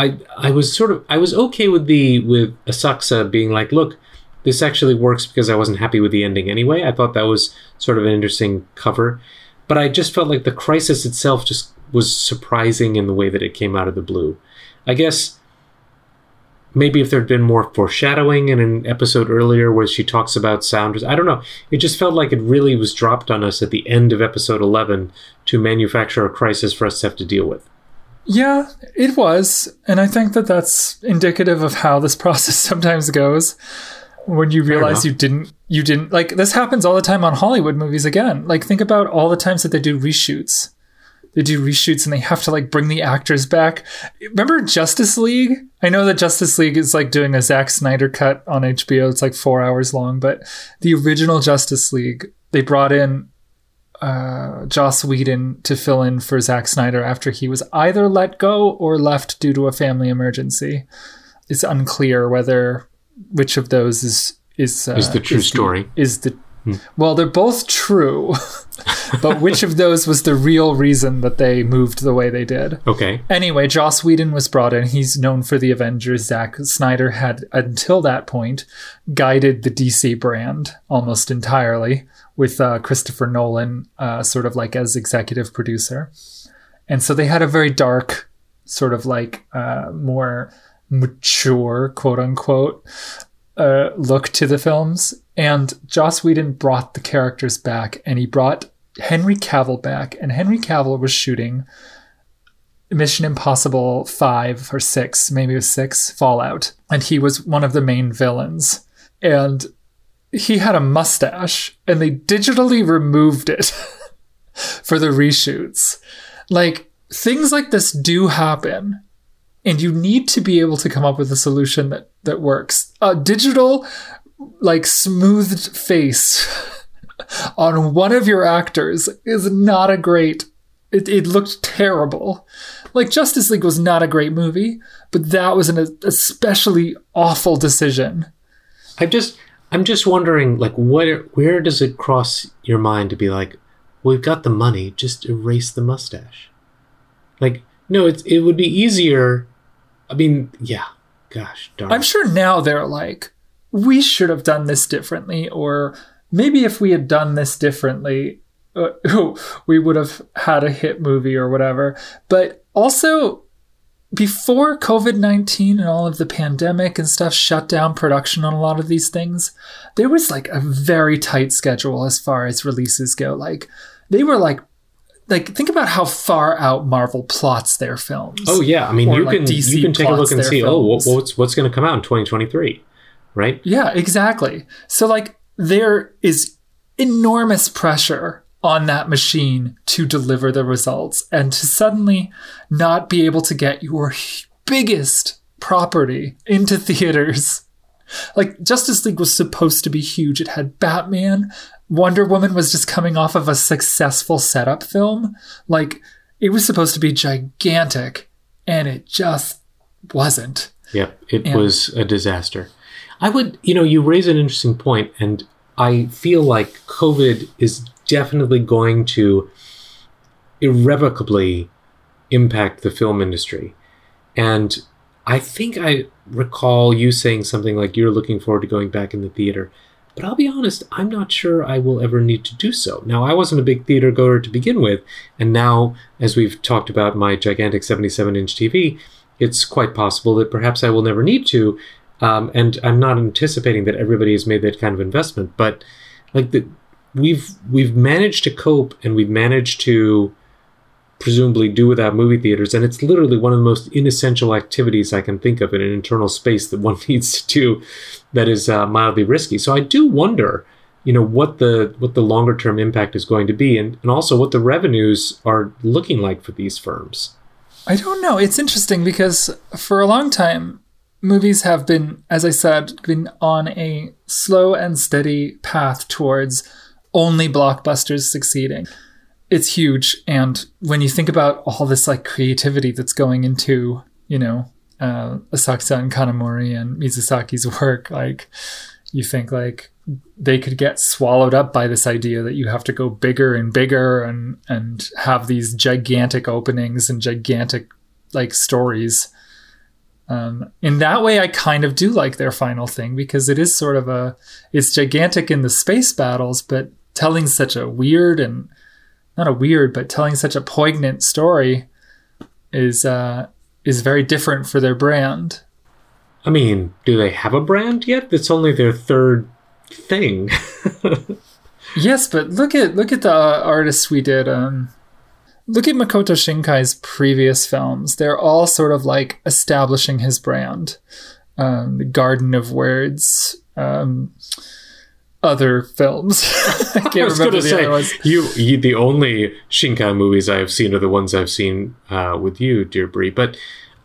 I I was sort of I was okay with the with Asakusa being like, look, this actually works because I wasn't happy with the ending anyway. I thought that was sort of an interesting cover, but I just felt like the crisis itself just was surprising in the way that it came out of the blue. I guess maybe if there'd been more foreshadowing in an episode earlier where she talks about sounders, I don't know. It just felt like it really was dropped on us at the end of episode 11 to manufacture a crisis for us to have to deal with. Yeah, it was. And I think that that's indicative of how this <laughs> process sometimes goes when you realize you didn't you didn't like this happens all the time on Hollywood movies again. Like think about all the times that they do reshoots. They do reshoots and they have to like bring the actors back. Remember Justice League? I know that Justice League is like doing a Zack Snyder cut on HBO. It's like 4 hours long, but the original Justice League, they brought in uh, Joss Whedon to fill in for Zack Snyder after he was either let go or left due to a family emergency. It's unclear whether which of those is is uh, Is the true story. is the well, they're both true, <laughs> but which of those was the real reason that they moved the way they did? Okay. Anyway, Joss Whedon was brought in. He's known for the Avengers. Zack Snyder had, until that point, guided the DC brand almost entirely, with uh, Christopher Nolan uh, sort of like as executive producer. And so they had a very dark, sort of like uh, more mature, quote unquote, uh, look to the films. And Joss Whedon brought the characters back, and he brought Henry Cavill back. And Henry Cavill was shooting Mission Impossible 5 or 6, maybe it was 6, Fallout. And he was one of the main villains. And he had a mustache, and they digitally removed it <laughs> for the reshoots. Like, things like this do happen. And you need to be able to come up with a solution that, that works. A digital, like, smoothed face <laughs> on one of your actors is not a great it, it looked terrible. Like Justice League was not a great movie, but that was an especially awful decision. I'm just I'm just wondering like what where does it cross your mind to be like we've got the money just erase the mustache like no it's it would be easier I mean yeah gosh darn I'm sure now they're like, we should have done this differently, or maybe if we had done this differently, uh, <laughs> we would have had a hit movie or whatever. But also, before COVID 19 and all of the pandemic and stuff shut down production on a lot of these things, there was like a very tight schedule as far as releases go. Like, they were like, like think about how far out Marvel plots their films. oh yeah I mean Or, you like, can DC you can take a look and see oh what, what's what's going to come out in 2023 right Yeah, exactly. So like there is enormous pressure on that machine to deliver the results and to suddenly not be able to get your biggest property into theaters. Like Justice League was supposed to be huge. It had Batman. Wonder Woman was just coming off of a successful setup film. Like it was supposed to be gigantic and it just wasn't. Yep, it And- was a disaster. I would, you know, you raise an interesting point, and I feel like COVID is definitely going to irrevocably impact the film industry. And I think I recall you saying something like you're looking forward to going back in the theater. But I'll be honest, I'm not sure I will ever need to do so. Now, I wasn't a big theater goer to begin with, and now, as we've talked about my gigantic 77 inch TV, it's quite possible that perhaps I will never need to. Um, and I'm not anticipating that everybody has made that kind of investment, but like the, we've we've managed to cope and we've managed to presumably do without movie theaters, and it's literally one of the most inessential activities I can think of in an internal space that one <laughs> needs to do that is uh, mildly risky. So I do wonder, you know, what the what the longer term impact is going to be, and, and also what the revenues are looking like for these firms. I don't know. It's interesting because for a long time, movies have been, as I said, been on a slow and steady path towards only blockbusters succeeding. It's huge. And when you think about all this like creativity that's going into, you know, uh, Asakusa and Kanamori and Mizusaki's work, like you think like they could get swallowed up by this idea that you have to go bigger and bigger and and have these gigantic openings and gigantic like stories um, in that way i kind of do like their final thing because it is sort of a it's gigantic in the space battles but telling such a weird and not a weird but telling such a poignant story is uh is very different for their brand I mean, do they have a brand yet? It's only their third thing. <laughs> Yes, but look at look at the uh, artists we did. Um, look at Makoto Shinkai's previous films. They're all sort of like establishing his brand. Um, the Garden of Words, um, other films. <laughs> I can't <laughs> I was remember the other say, ones. you, you, the only Shinkai movies I have seen are the ones I've seen uh, with you, dear Brie. But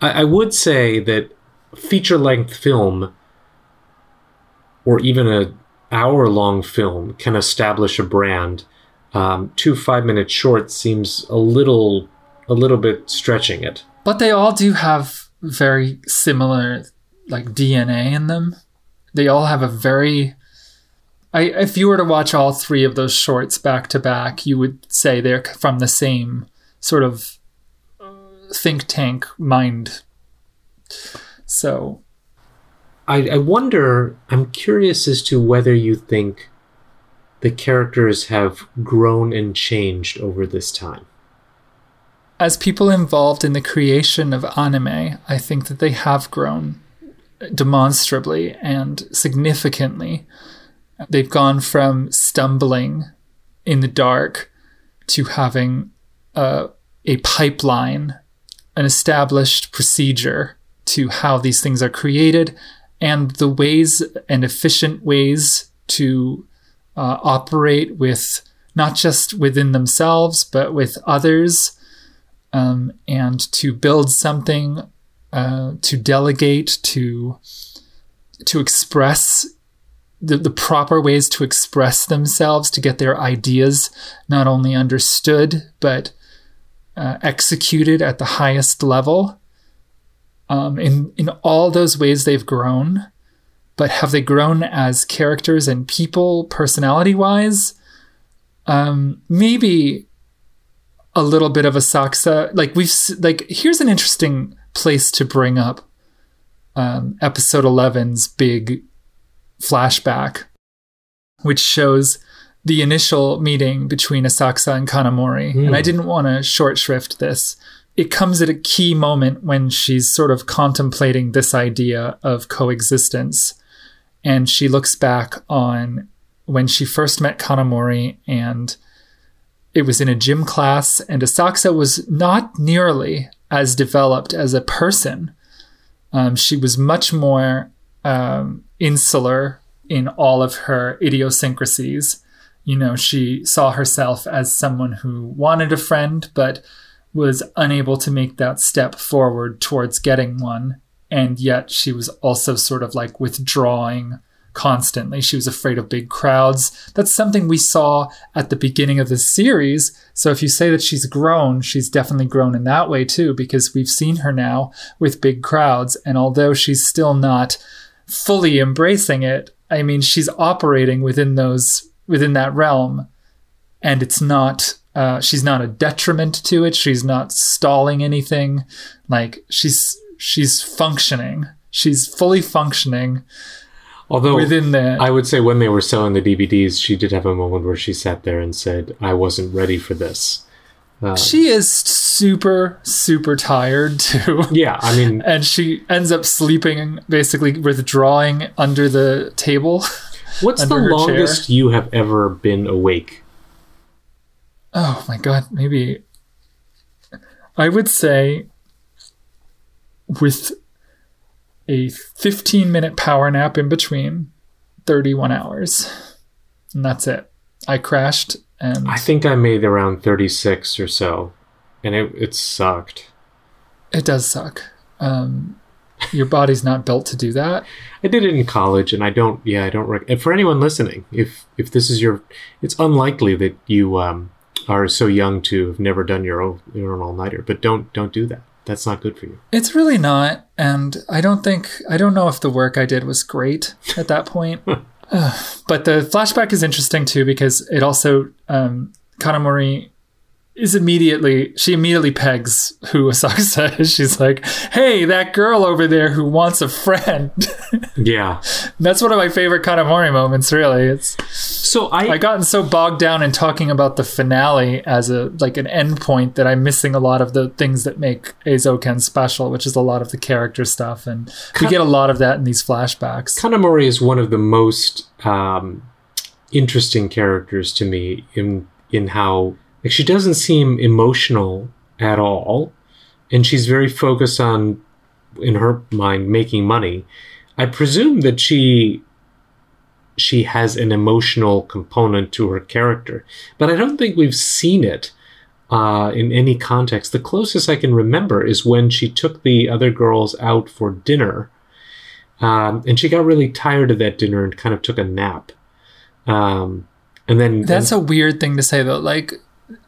I, I would say that feature length film, or even a hour long film, can establish a brand. Um, two five minute shorts seems a little a little bit stretching it. But they all do have very similar like DNA in them. They all have a very I if you were to watch all three of those shorts back to back, you would say they're from the same sort of think tank mind. So, I, I wonder. I'm curious as to whether you think the characters have grown and changed over this time. as people involved in the creation of anime, I think that they have grown demonstrably and significantly. They've gone from stumbling in the dark to having a, a pipeline, an established procedure to how these things are created, and the ways and efficient ways to uh, operate with not just within themselves, but with others um, and to build something, uh, to delegate, to to express the, the proper ways to express themselves, to get their ideas not only understood but uh, executed at the highest level. Um, in in all those ways, they've grown, but have they grown as characters and people, personality wise? Um, maybe a little bit of Asakusa like we've like here's an interesting place to bring up um, episode 11's big flashback which shows the initial meeting between Asakusa and Kanamori. And I didn't want to short shrift this. It comes at a key moment when she's sort of contemplating this idea of coexistence. And she looks back on when she first met Kanamori and it was in a gym class, and Asakusa was not nearly as developed as a person. Um, she was much more um, insular in all of her idiosyncrasies. You know, she saw herself as someone who wanted a friend, but was unable to make that step forward towards getting one. And yet she was also sort of like withdrawing constantly. She was afraid of big crowds. That's something we saw at the beginning of the series. So if you say that she's grown, she's definitely grown in that way too, because we've seen her now with big crowds. And although she's still not fully embracing it, I mean, she's operating within those, within that realm. And it's not, uh, she's not a detriment to it. She's not stalling anything. Like she's, she's functioning. She's fully functioning Although within that. I would say when they were selling the DVDs, she did have a moment where she sat there and said, "I wasn't ready for this." Uh, She is super, super tired too. yeah, I mean, <laughs> And she ends up sleeping, basically withdrawing under the table. what's <laughs> the her chair. longest you have ever been awake? Oh my god, maybe. I would say with a 15 minute power nap in between, 31 hours. And that's it. I crashed and I think I made around thirty-six or so, and it it sucked. it does suck. Um, your body's not built to do that. I did it in college, and I don't. Yeah, I don't. Rec- and for anyone listening, if if this is your, it's unlikely that you um, are so young to have never done your own your own all nighter. But don't don't do that. That's not good for you. It's really not, and I don't think I don't know if the work I did was great at that point. <laughs> But the flashback is interesting too because it also um, Kanamori is immediately she immediately pegs who Asakusa <laughs> is. She's like, "Hey, that girl over there who wants a friend." <laughs> Yeah. That's one of my favorite Kanamori moments. Really, it's So I, I gotten so bogged down in talking about the finale as a like an end point that I'm missing a lot of the things that make Eizouken special, which is a lot of the character stuff, and we get a lot of that in these flashbacks. Kanamori is one of the most um, interesting characters to me in in how like she doesn't seem emotional at all, and she's very focused on, in her mind, making money. I presume that she she has an emotional component to her character, but I don't think we've seen it uh, in any context. The closest I can remember is when she took the other girls out for dinner, um, and she got really tired of that dinner and kind of took a nap. Um, and then That's a weird thing to say though. Like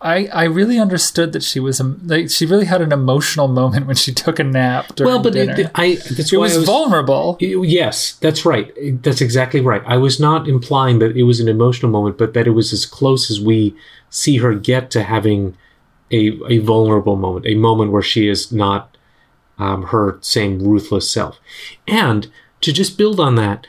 I I really understood that she was like she really had an emotional moment when she took a nap during well, but dinner. it, I that's it why was, I was vulnerable. Yes, that's right. That's exactly right. I was not implying that it was an emotional moment, but that it was as close as we see her get to having a, a vulnerable moment, a moment where she is not um, her same ruthless self. And to just build on that,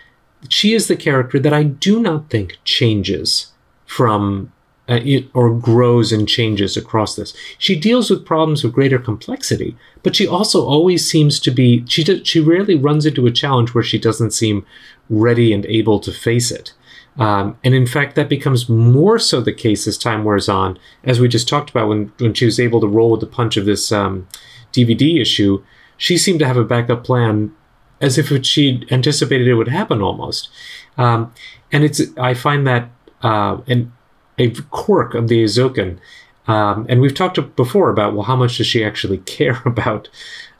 she is the character that I do not think changes from uh, or grows and changes across this. She deals with problems of greater complexity, but she also always seems to be she does, she rarely runs into a challenge where she doesn't seem ready and able to face it. Um, and in fact, that becomes more so the case as time wears on, as we just talked about when when she was able to roll with the punch of this um, DVD issue. She seemed to have a backup plan, as if she'd anticipated it would happen almost. Um, and it's I find that uh, an a quirk of the Eizouken. Um, and we've talked before about well, how much does she actually <laughs> care about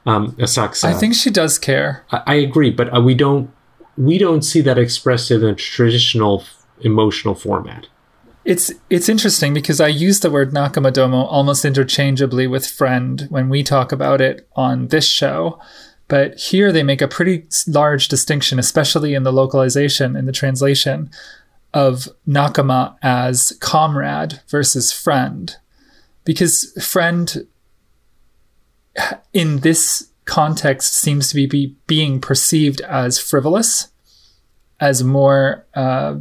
um, Asakusa? I think she does care. I, I agree, but uh, we don't we don't see that expressed in a traditional emotional format. It's it's interesting because I use the word Nakamadomo almost interchangeably with friend when we talk about it on this show. But here they make a pretty large distinction, especially in the localization in the translation, of Nakama as comrade versus friend. Because friend in this context seems to be, be being perceived as frivolous, as more uh,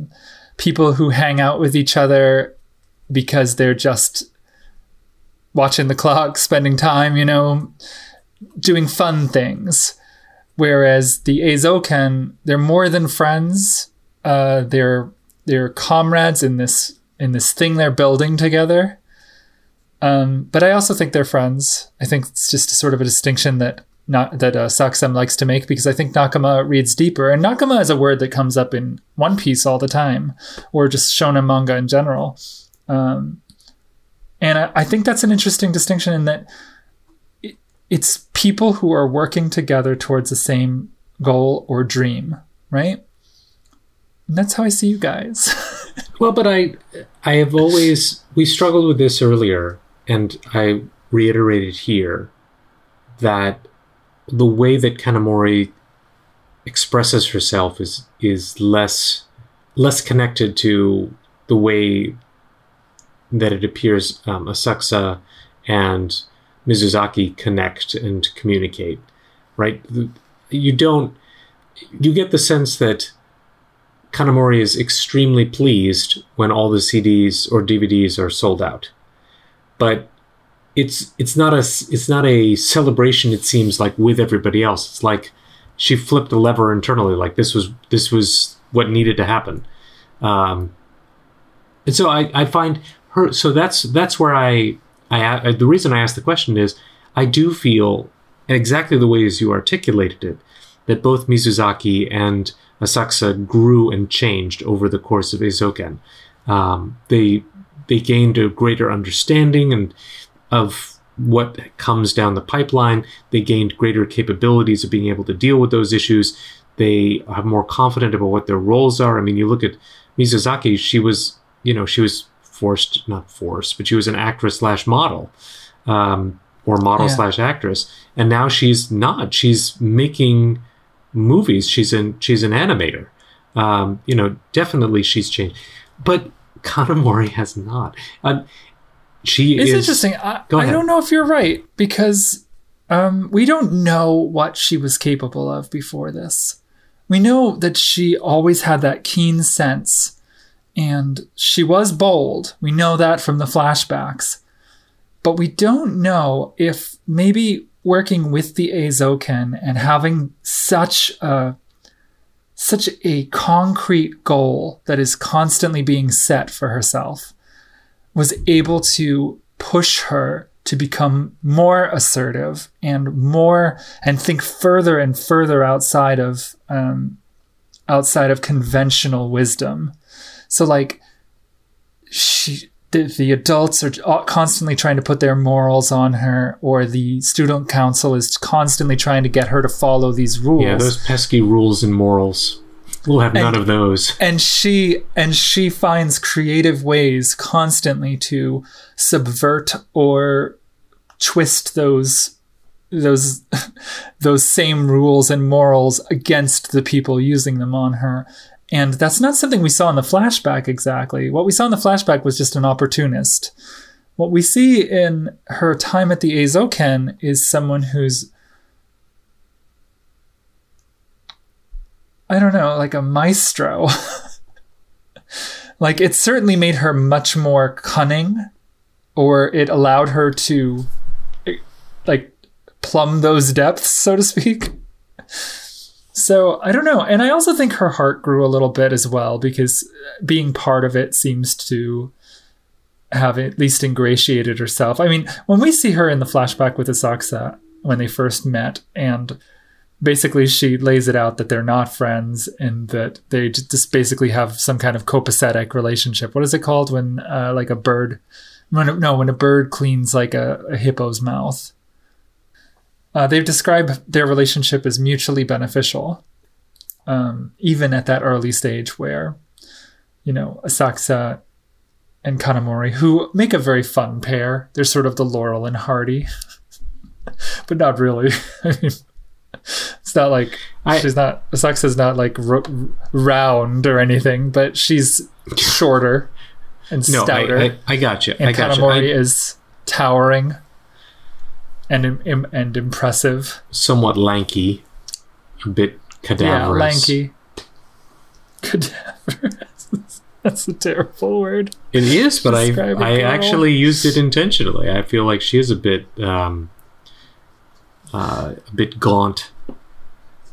people who hang out with each other because they're just watching the clock, spending time, you know, doing fun things. Whereas the Eizouken, they're more than friends. Uh, they're they're comrades in this in this thing they're building together. Um, but I also think they're friends. I think it's just sort of a distinction that not that uh, Saksem likes to make because I think Nakama reads deeper, and Nakama is a word that comes up in One Piece all the time, or just shonen manga in general. Um, and I, I think that's an interesting distinction in that it, it's people who are working together towards the same goal or dream, right? And that's how I see you guys. <laughs> Well, but I I have always we struggled with this earlier, and I reiterated here that the way that Kanamori expresses herself is is less less connected to the way that it appears um, Asakusa and Mizusaki connect and communicate. Right? You don't. You get the sense that Kanamori is extremely pleased when all the CDs or DVDs are sold out. But it's it's not a it's not a celebration it seems like with everybody else. It's like she flipped a lever internally like this was this was what needed to happen. Um, and so I, I find her so that's that's where I, I I the reason I asked the question is I do feel exactly the way as you articulated it that both Mizusaki and Asakusa grew and changed over the course of Eizouken. Um, they they gained a greater understanding and of what comes down the pipeline. They gained greater capabilities of being able to deal with those issues. They are more confident about what their roles are. I mean, you look at Mizusaki; she was, you know, she was forced, not forced, but she was an actress slash model, um, or model Yeah. slash actress, and now she's not. She's making movies. She's in she's an animator. Um, you know, definitely she's changed, but Kanamori has not. Um, she It's is interesting. I, I don't know if you're right because um, we don't know what she was capable of before this. We know that she always had that keen sense and she was bold. We know that from the flashbacks. But we don't know if maybe working with the Eizouken and having such a such a concrete goal that is constantly being set for herself was able to push her to become more assertive and more and think further and further outside of um, outside of conventional wisdom. So like she the, the adults are constantly trying to put their morals on her or the student council is constantly trying to get her to follow these rules yeah those pesky rules and morals. We'll have none of those. and she and she finds creative ways constantly to subvert or twist those those <laughs> those same rules and morals against the people using them on her and that's not something we saw in the flashback exactly what we saw in the flashback was just an opportunist what we see in her time at the Eizouken is someone who's I don't know, like a maestro. <laughs> like it certainly made her much more cunning, or it allowed her to like plumb those depths, so to speak. So I don't know. And I also think her heart grew a little bit as well because being part of it seems to have at least ingratiated herself. I mean, when we see her in the flashback with Asakusa when they first met and basically she lays it out that they're not friends and that they just basically have some kind of copacetic relationship. What is it called when uh, like a bird when no when a bird cleans like a, a hippo's mouth? Uh, they've described their relationship as mutually beneficial, um, even at that early stage where, you know, Asakusa and Kanamori, who make a very fun pair. They're sort of the Laurel and Hardy, <laughs> but not really. <laughs> I mean, it's not like I- she's not Asakusa's not like r- round or anything, but she's shorter and No, stouter, I, I, I got you. I and got you. Kanamori I, is towering and im- and impressive. somewhat lanky, a bit cadaverous. Yeah, lanky. Cadaverous. <laughs> That's a terrible word. It is, but I I actually used it intentionally. I feel like she is a bit um, uh, a bit gaunt.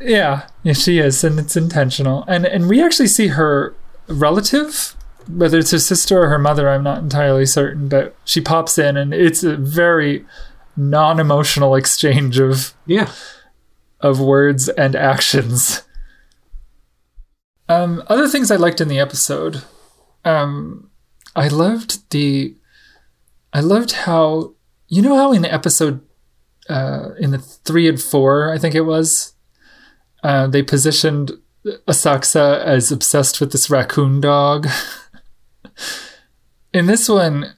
Yeah, yeah, she is, and it's intentional. And and we actually see her relative, whether it's her sister or her mother, I'm not entirely certain, but she pops in, and it's a very non-emotional exchange of Yeah, of words and actions. Um, other things I liked in the episode, um, I loved the, I loved how, you know how in episode, uh, in the three and four, I think it was, uh, they positioned Asakusa as obsessed with this raccoon dog. <laughs> in this one,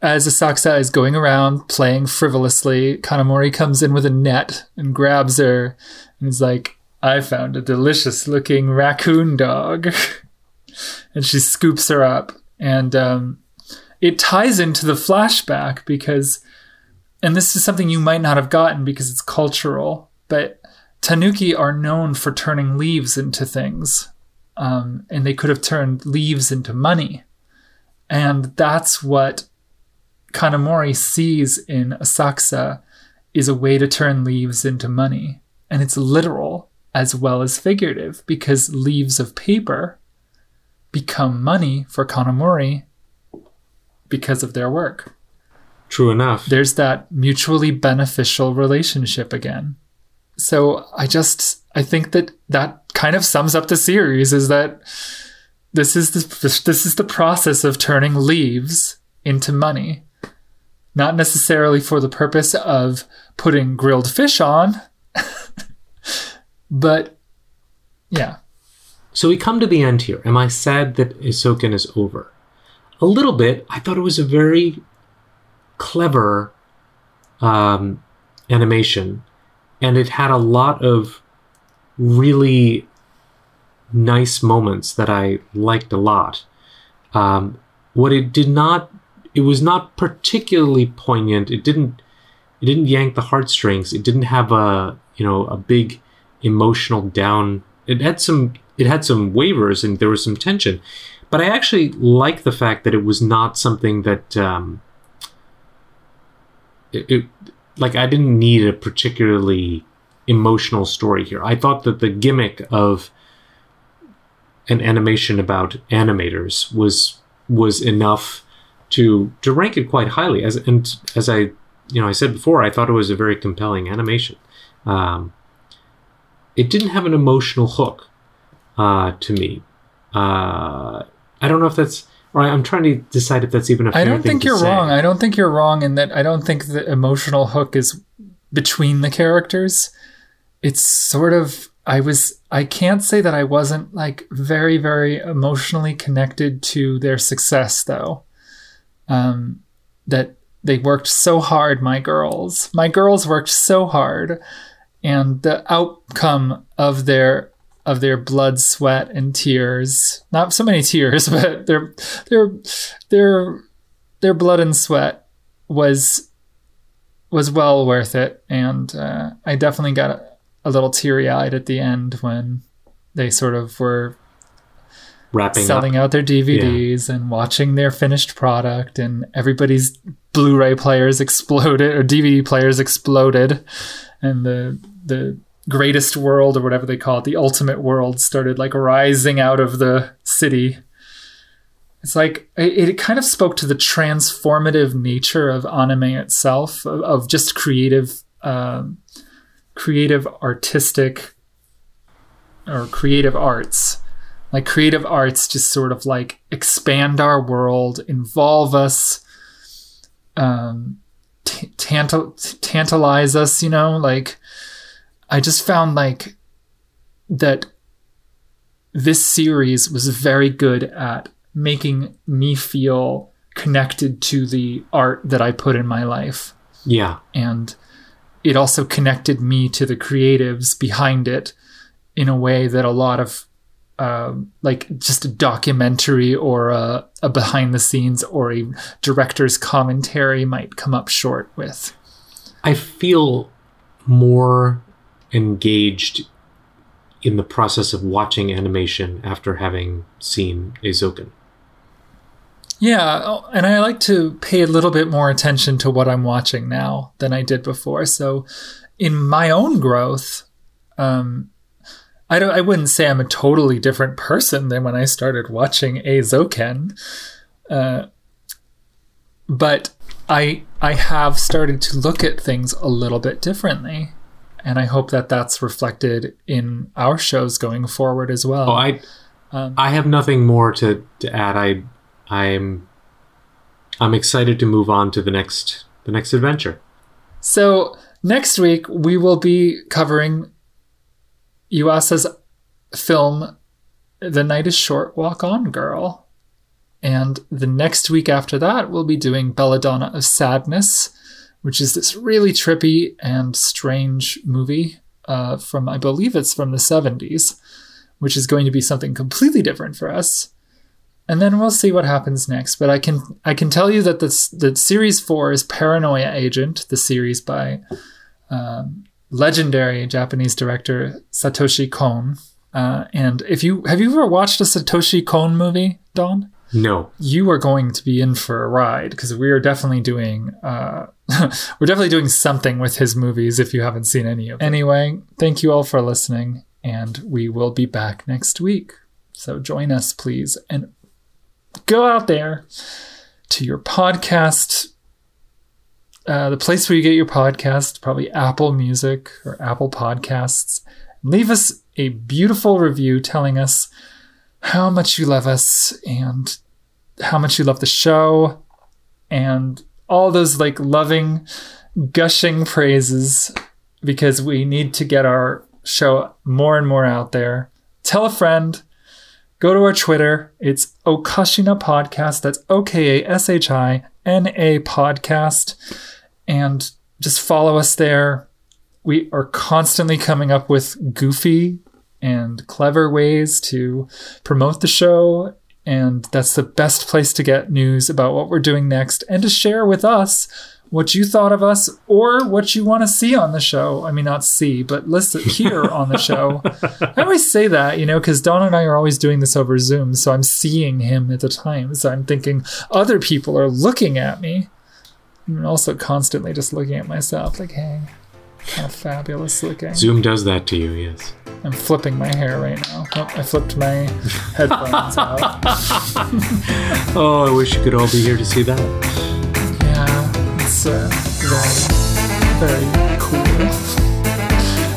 as Asakusa is going around playing frivolously, Kanamori comes in with a net and grabs her and is like, I found a delicious looking raccoon dog. <laughs> and she scoops her up. And um, it ties into the flashback because, and this is something you might not have gotten because it's cultural, but Tanuki are known for turning leaves into things. Um, and they could have turned leaves into money. And that's what Kanamori sees in Asakusa is a way to turn leaves into money. And it's literal as well as figurative because leaves of paper become money for Kanamori because of their work. true enough. There's that mutually beneficial relationship again. So I just I think that that kind of sums up the series is that this is the this is the process of turning leaves into money. Not necessarily for the purpose of putting grilled fish on, <laughs> but yeah. So we come to the end here. Am I sad that Eizouken is over? A little bit. I thought it was a very clever um, animation, and it had a lot of really nice moments that I liked a lot. Um, what it did not, it was not particularly poignant. It didn't it didn't yank the heartstrings. It didn't have a you know a big emotional down. It had some it had some wavers and there was some tension, but I actually like the fact that it was not something that um, it, it like I didn't need a particularly emotional story here. I thought that the gimmick of an animation about animators was was enough to to rank it quite highly. As and as I you know I said before, I thought it was a very compelling animation. Um, it didn't have an emotional hook uh, to me. Uh, I don't know if that's. Or I'm trying to decide if that's even a fair I don't think you're say. wrong. I don't think you're wrong in that I don't think the emotional hook is between the characters. It's sort of I was I can't say that I wasn't like very very emotionally connected to their success though. Um that they worked so hard my girls. My girls worked so hard and the outcome of their of their blood, sweat, and tears. Not so many tears, <laughs> but their their their their blood and sweat was was well worth it, and uh, I definitely got a, a little teary eyed at the end when they sort of were Wrapping selling up. out their DVDs and watching their finished product, and everybody's Blu-ray players <laughs> exploded or DVD players exploded, and the the greatest world or whatever they call it, the ultimate world, started like rising out of the city. It's like it, it kind of spoke to the transformative nature of anime itself, of, of just creative, um, creative artistic or creative arts like creative arts just sort of like expand our world involve us um t- tantal- tantalize us you know like i just found like that this series was very good at making me feel connected to the art that i put in my life Yeah. and it also connected me to the creatives behind it in a way that a lot of um, like just a documentary or a, a behind the scenes or a director's commentary might come up short with. I feel more engaged in the process of watching animation after having seen Eizouken. Yeah, and I like to pay a little bit more attention to what I'm watching now than I did before. So, in my own growth, um, I don't. I wouldn't say I'm a totally different person than when I started watching Eizouken, uh, but I I have started to look at things a little bit differently, and I hope that that's reflected in our shows going forward as well. Oh, I I have nothing more to, to add. I I'm I'm excited to move on to the next the next adventure. So next week we will be covering Yuasa's film The Night is Short Walk On Girl. And the next week after that we'll be doing Belladonna of Sadness, which is this really trippy and strange movie uh, from I believe it's from the 70s, which is going to be something completely different for us. And then we'll see what happens next. But I can I can tell you that this that series four is Paranoia Agent, the series by um, legendary Japanese director Satoshi Kon. Uh, and if you have you ever watched a Satoshi Kon movie, Don? No. You are going to be in for a ride because we are definitely doing uh, <laughs> we're definitely doing something with his movies if you haven't seen any of them. Anyway, thank you all for listening, and we will be back next week. So join us, please, and go out there to your podcast uh, the place where you get your podcast, probably Apple Music or Apple Podcasts. Leave us a beautiful review telling us how much you love us and how much you love the show and all those like loving, gushing praises because we need to get our show more and more out there. Tell a friend. Go to our Twitter. It's Okashina Podcast. That's O K A S H I N A Podcast and just follow us there. We are constantly coming up with goofy and clever ways to promote the show And that's the best place to get news about what we're doing next and to share with us what you thought of us or what you want to see on the show. I mean, not see, but listen, hear on the show. <laughs> I always say that, you know, because Don and I are always doing this over Zoom. So I'm seeing him at the time. So I'm thinking other people are looking at me. And also constantly just looking at myself like, hey, kind of fabulous looking. Zoom does that to you, yes. I'm flipping my hair right now. Oh, I flipped my headphones out. <laughs> <laughs> Oh, I wish you could all be here to see that. Yeah, it's uh, very, very cool.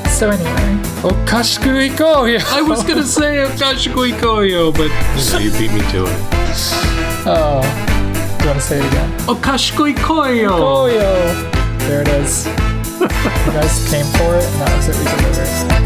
So anyway, oh, kashku iko. I was gonna say Okashikoi Koyo, but <laughs> you beat me to it. Oh, you want to say it again? Oh, Okashikoi Koyo! Oh yo, there it is. <laughs> you guys came for it, and that was it. We delivered.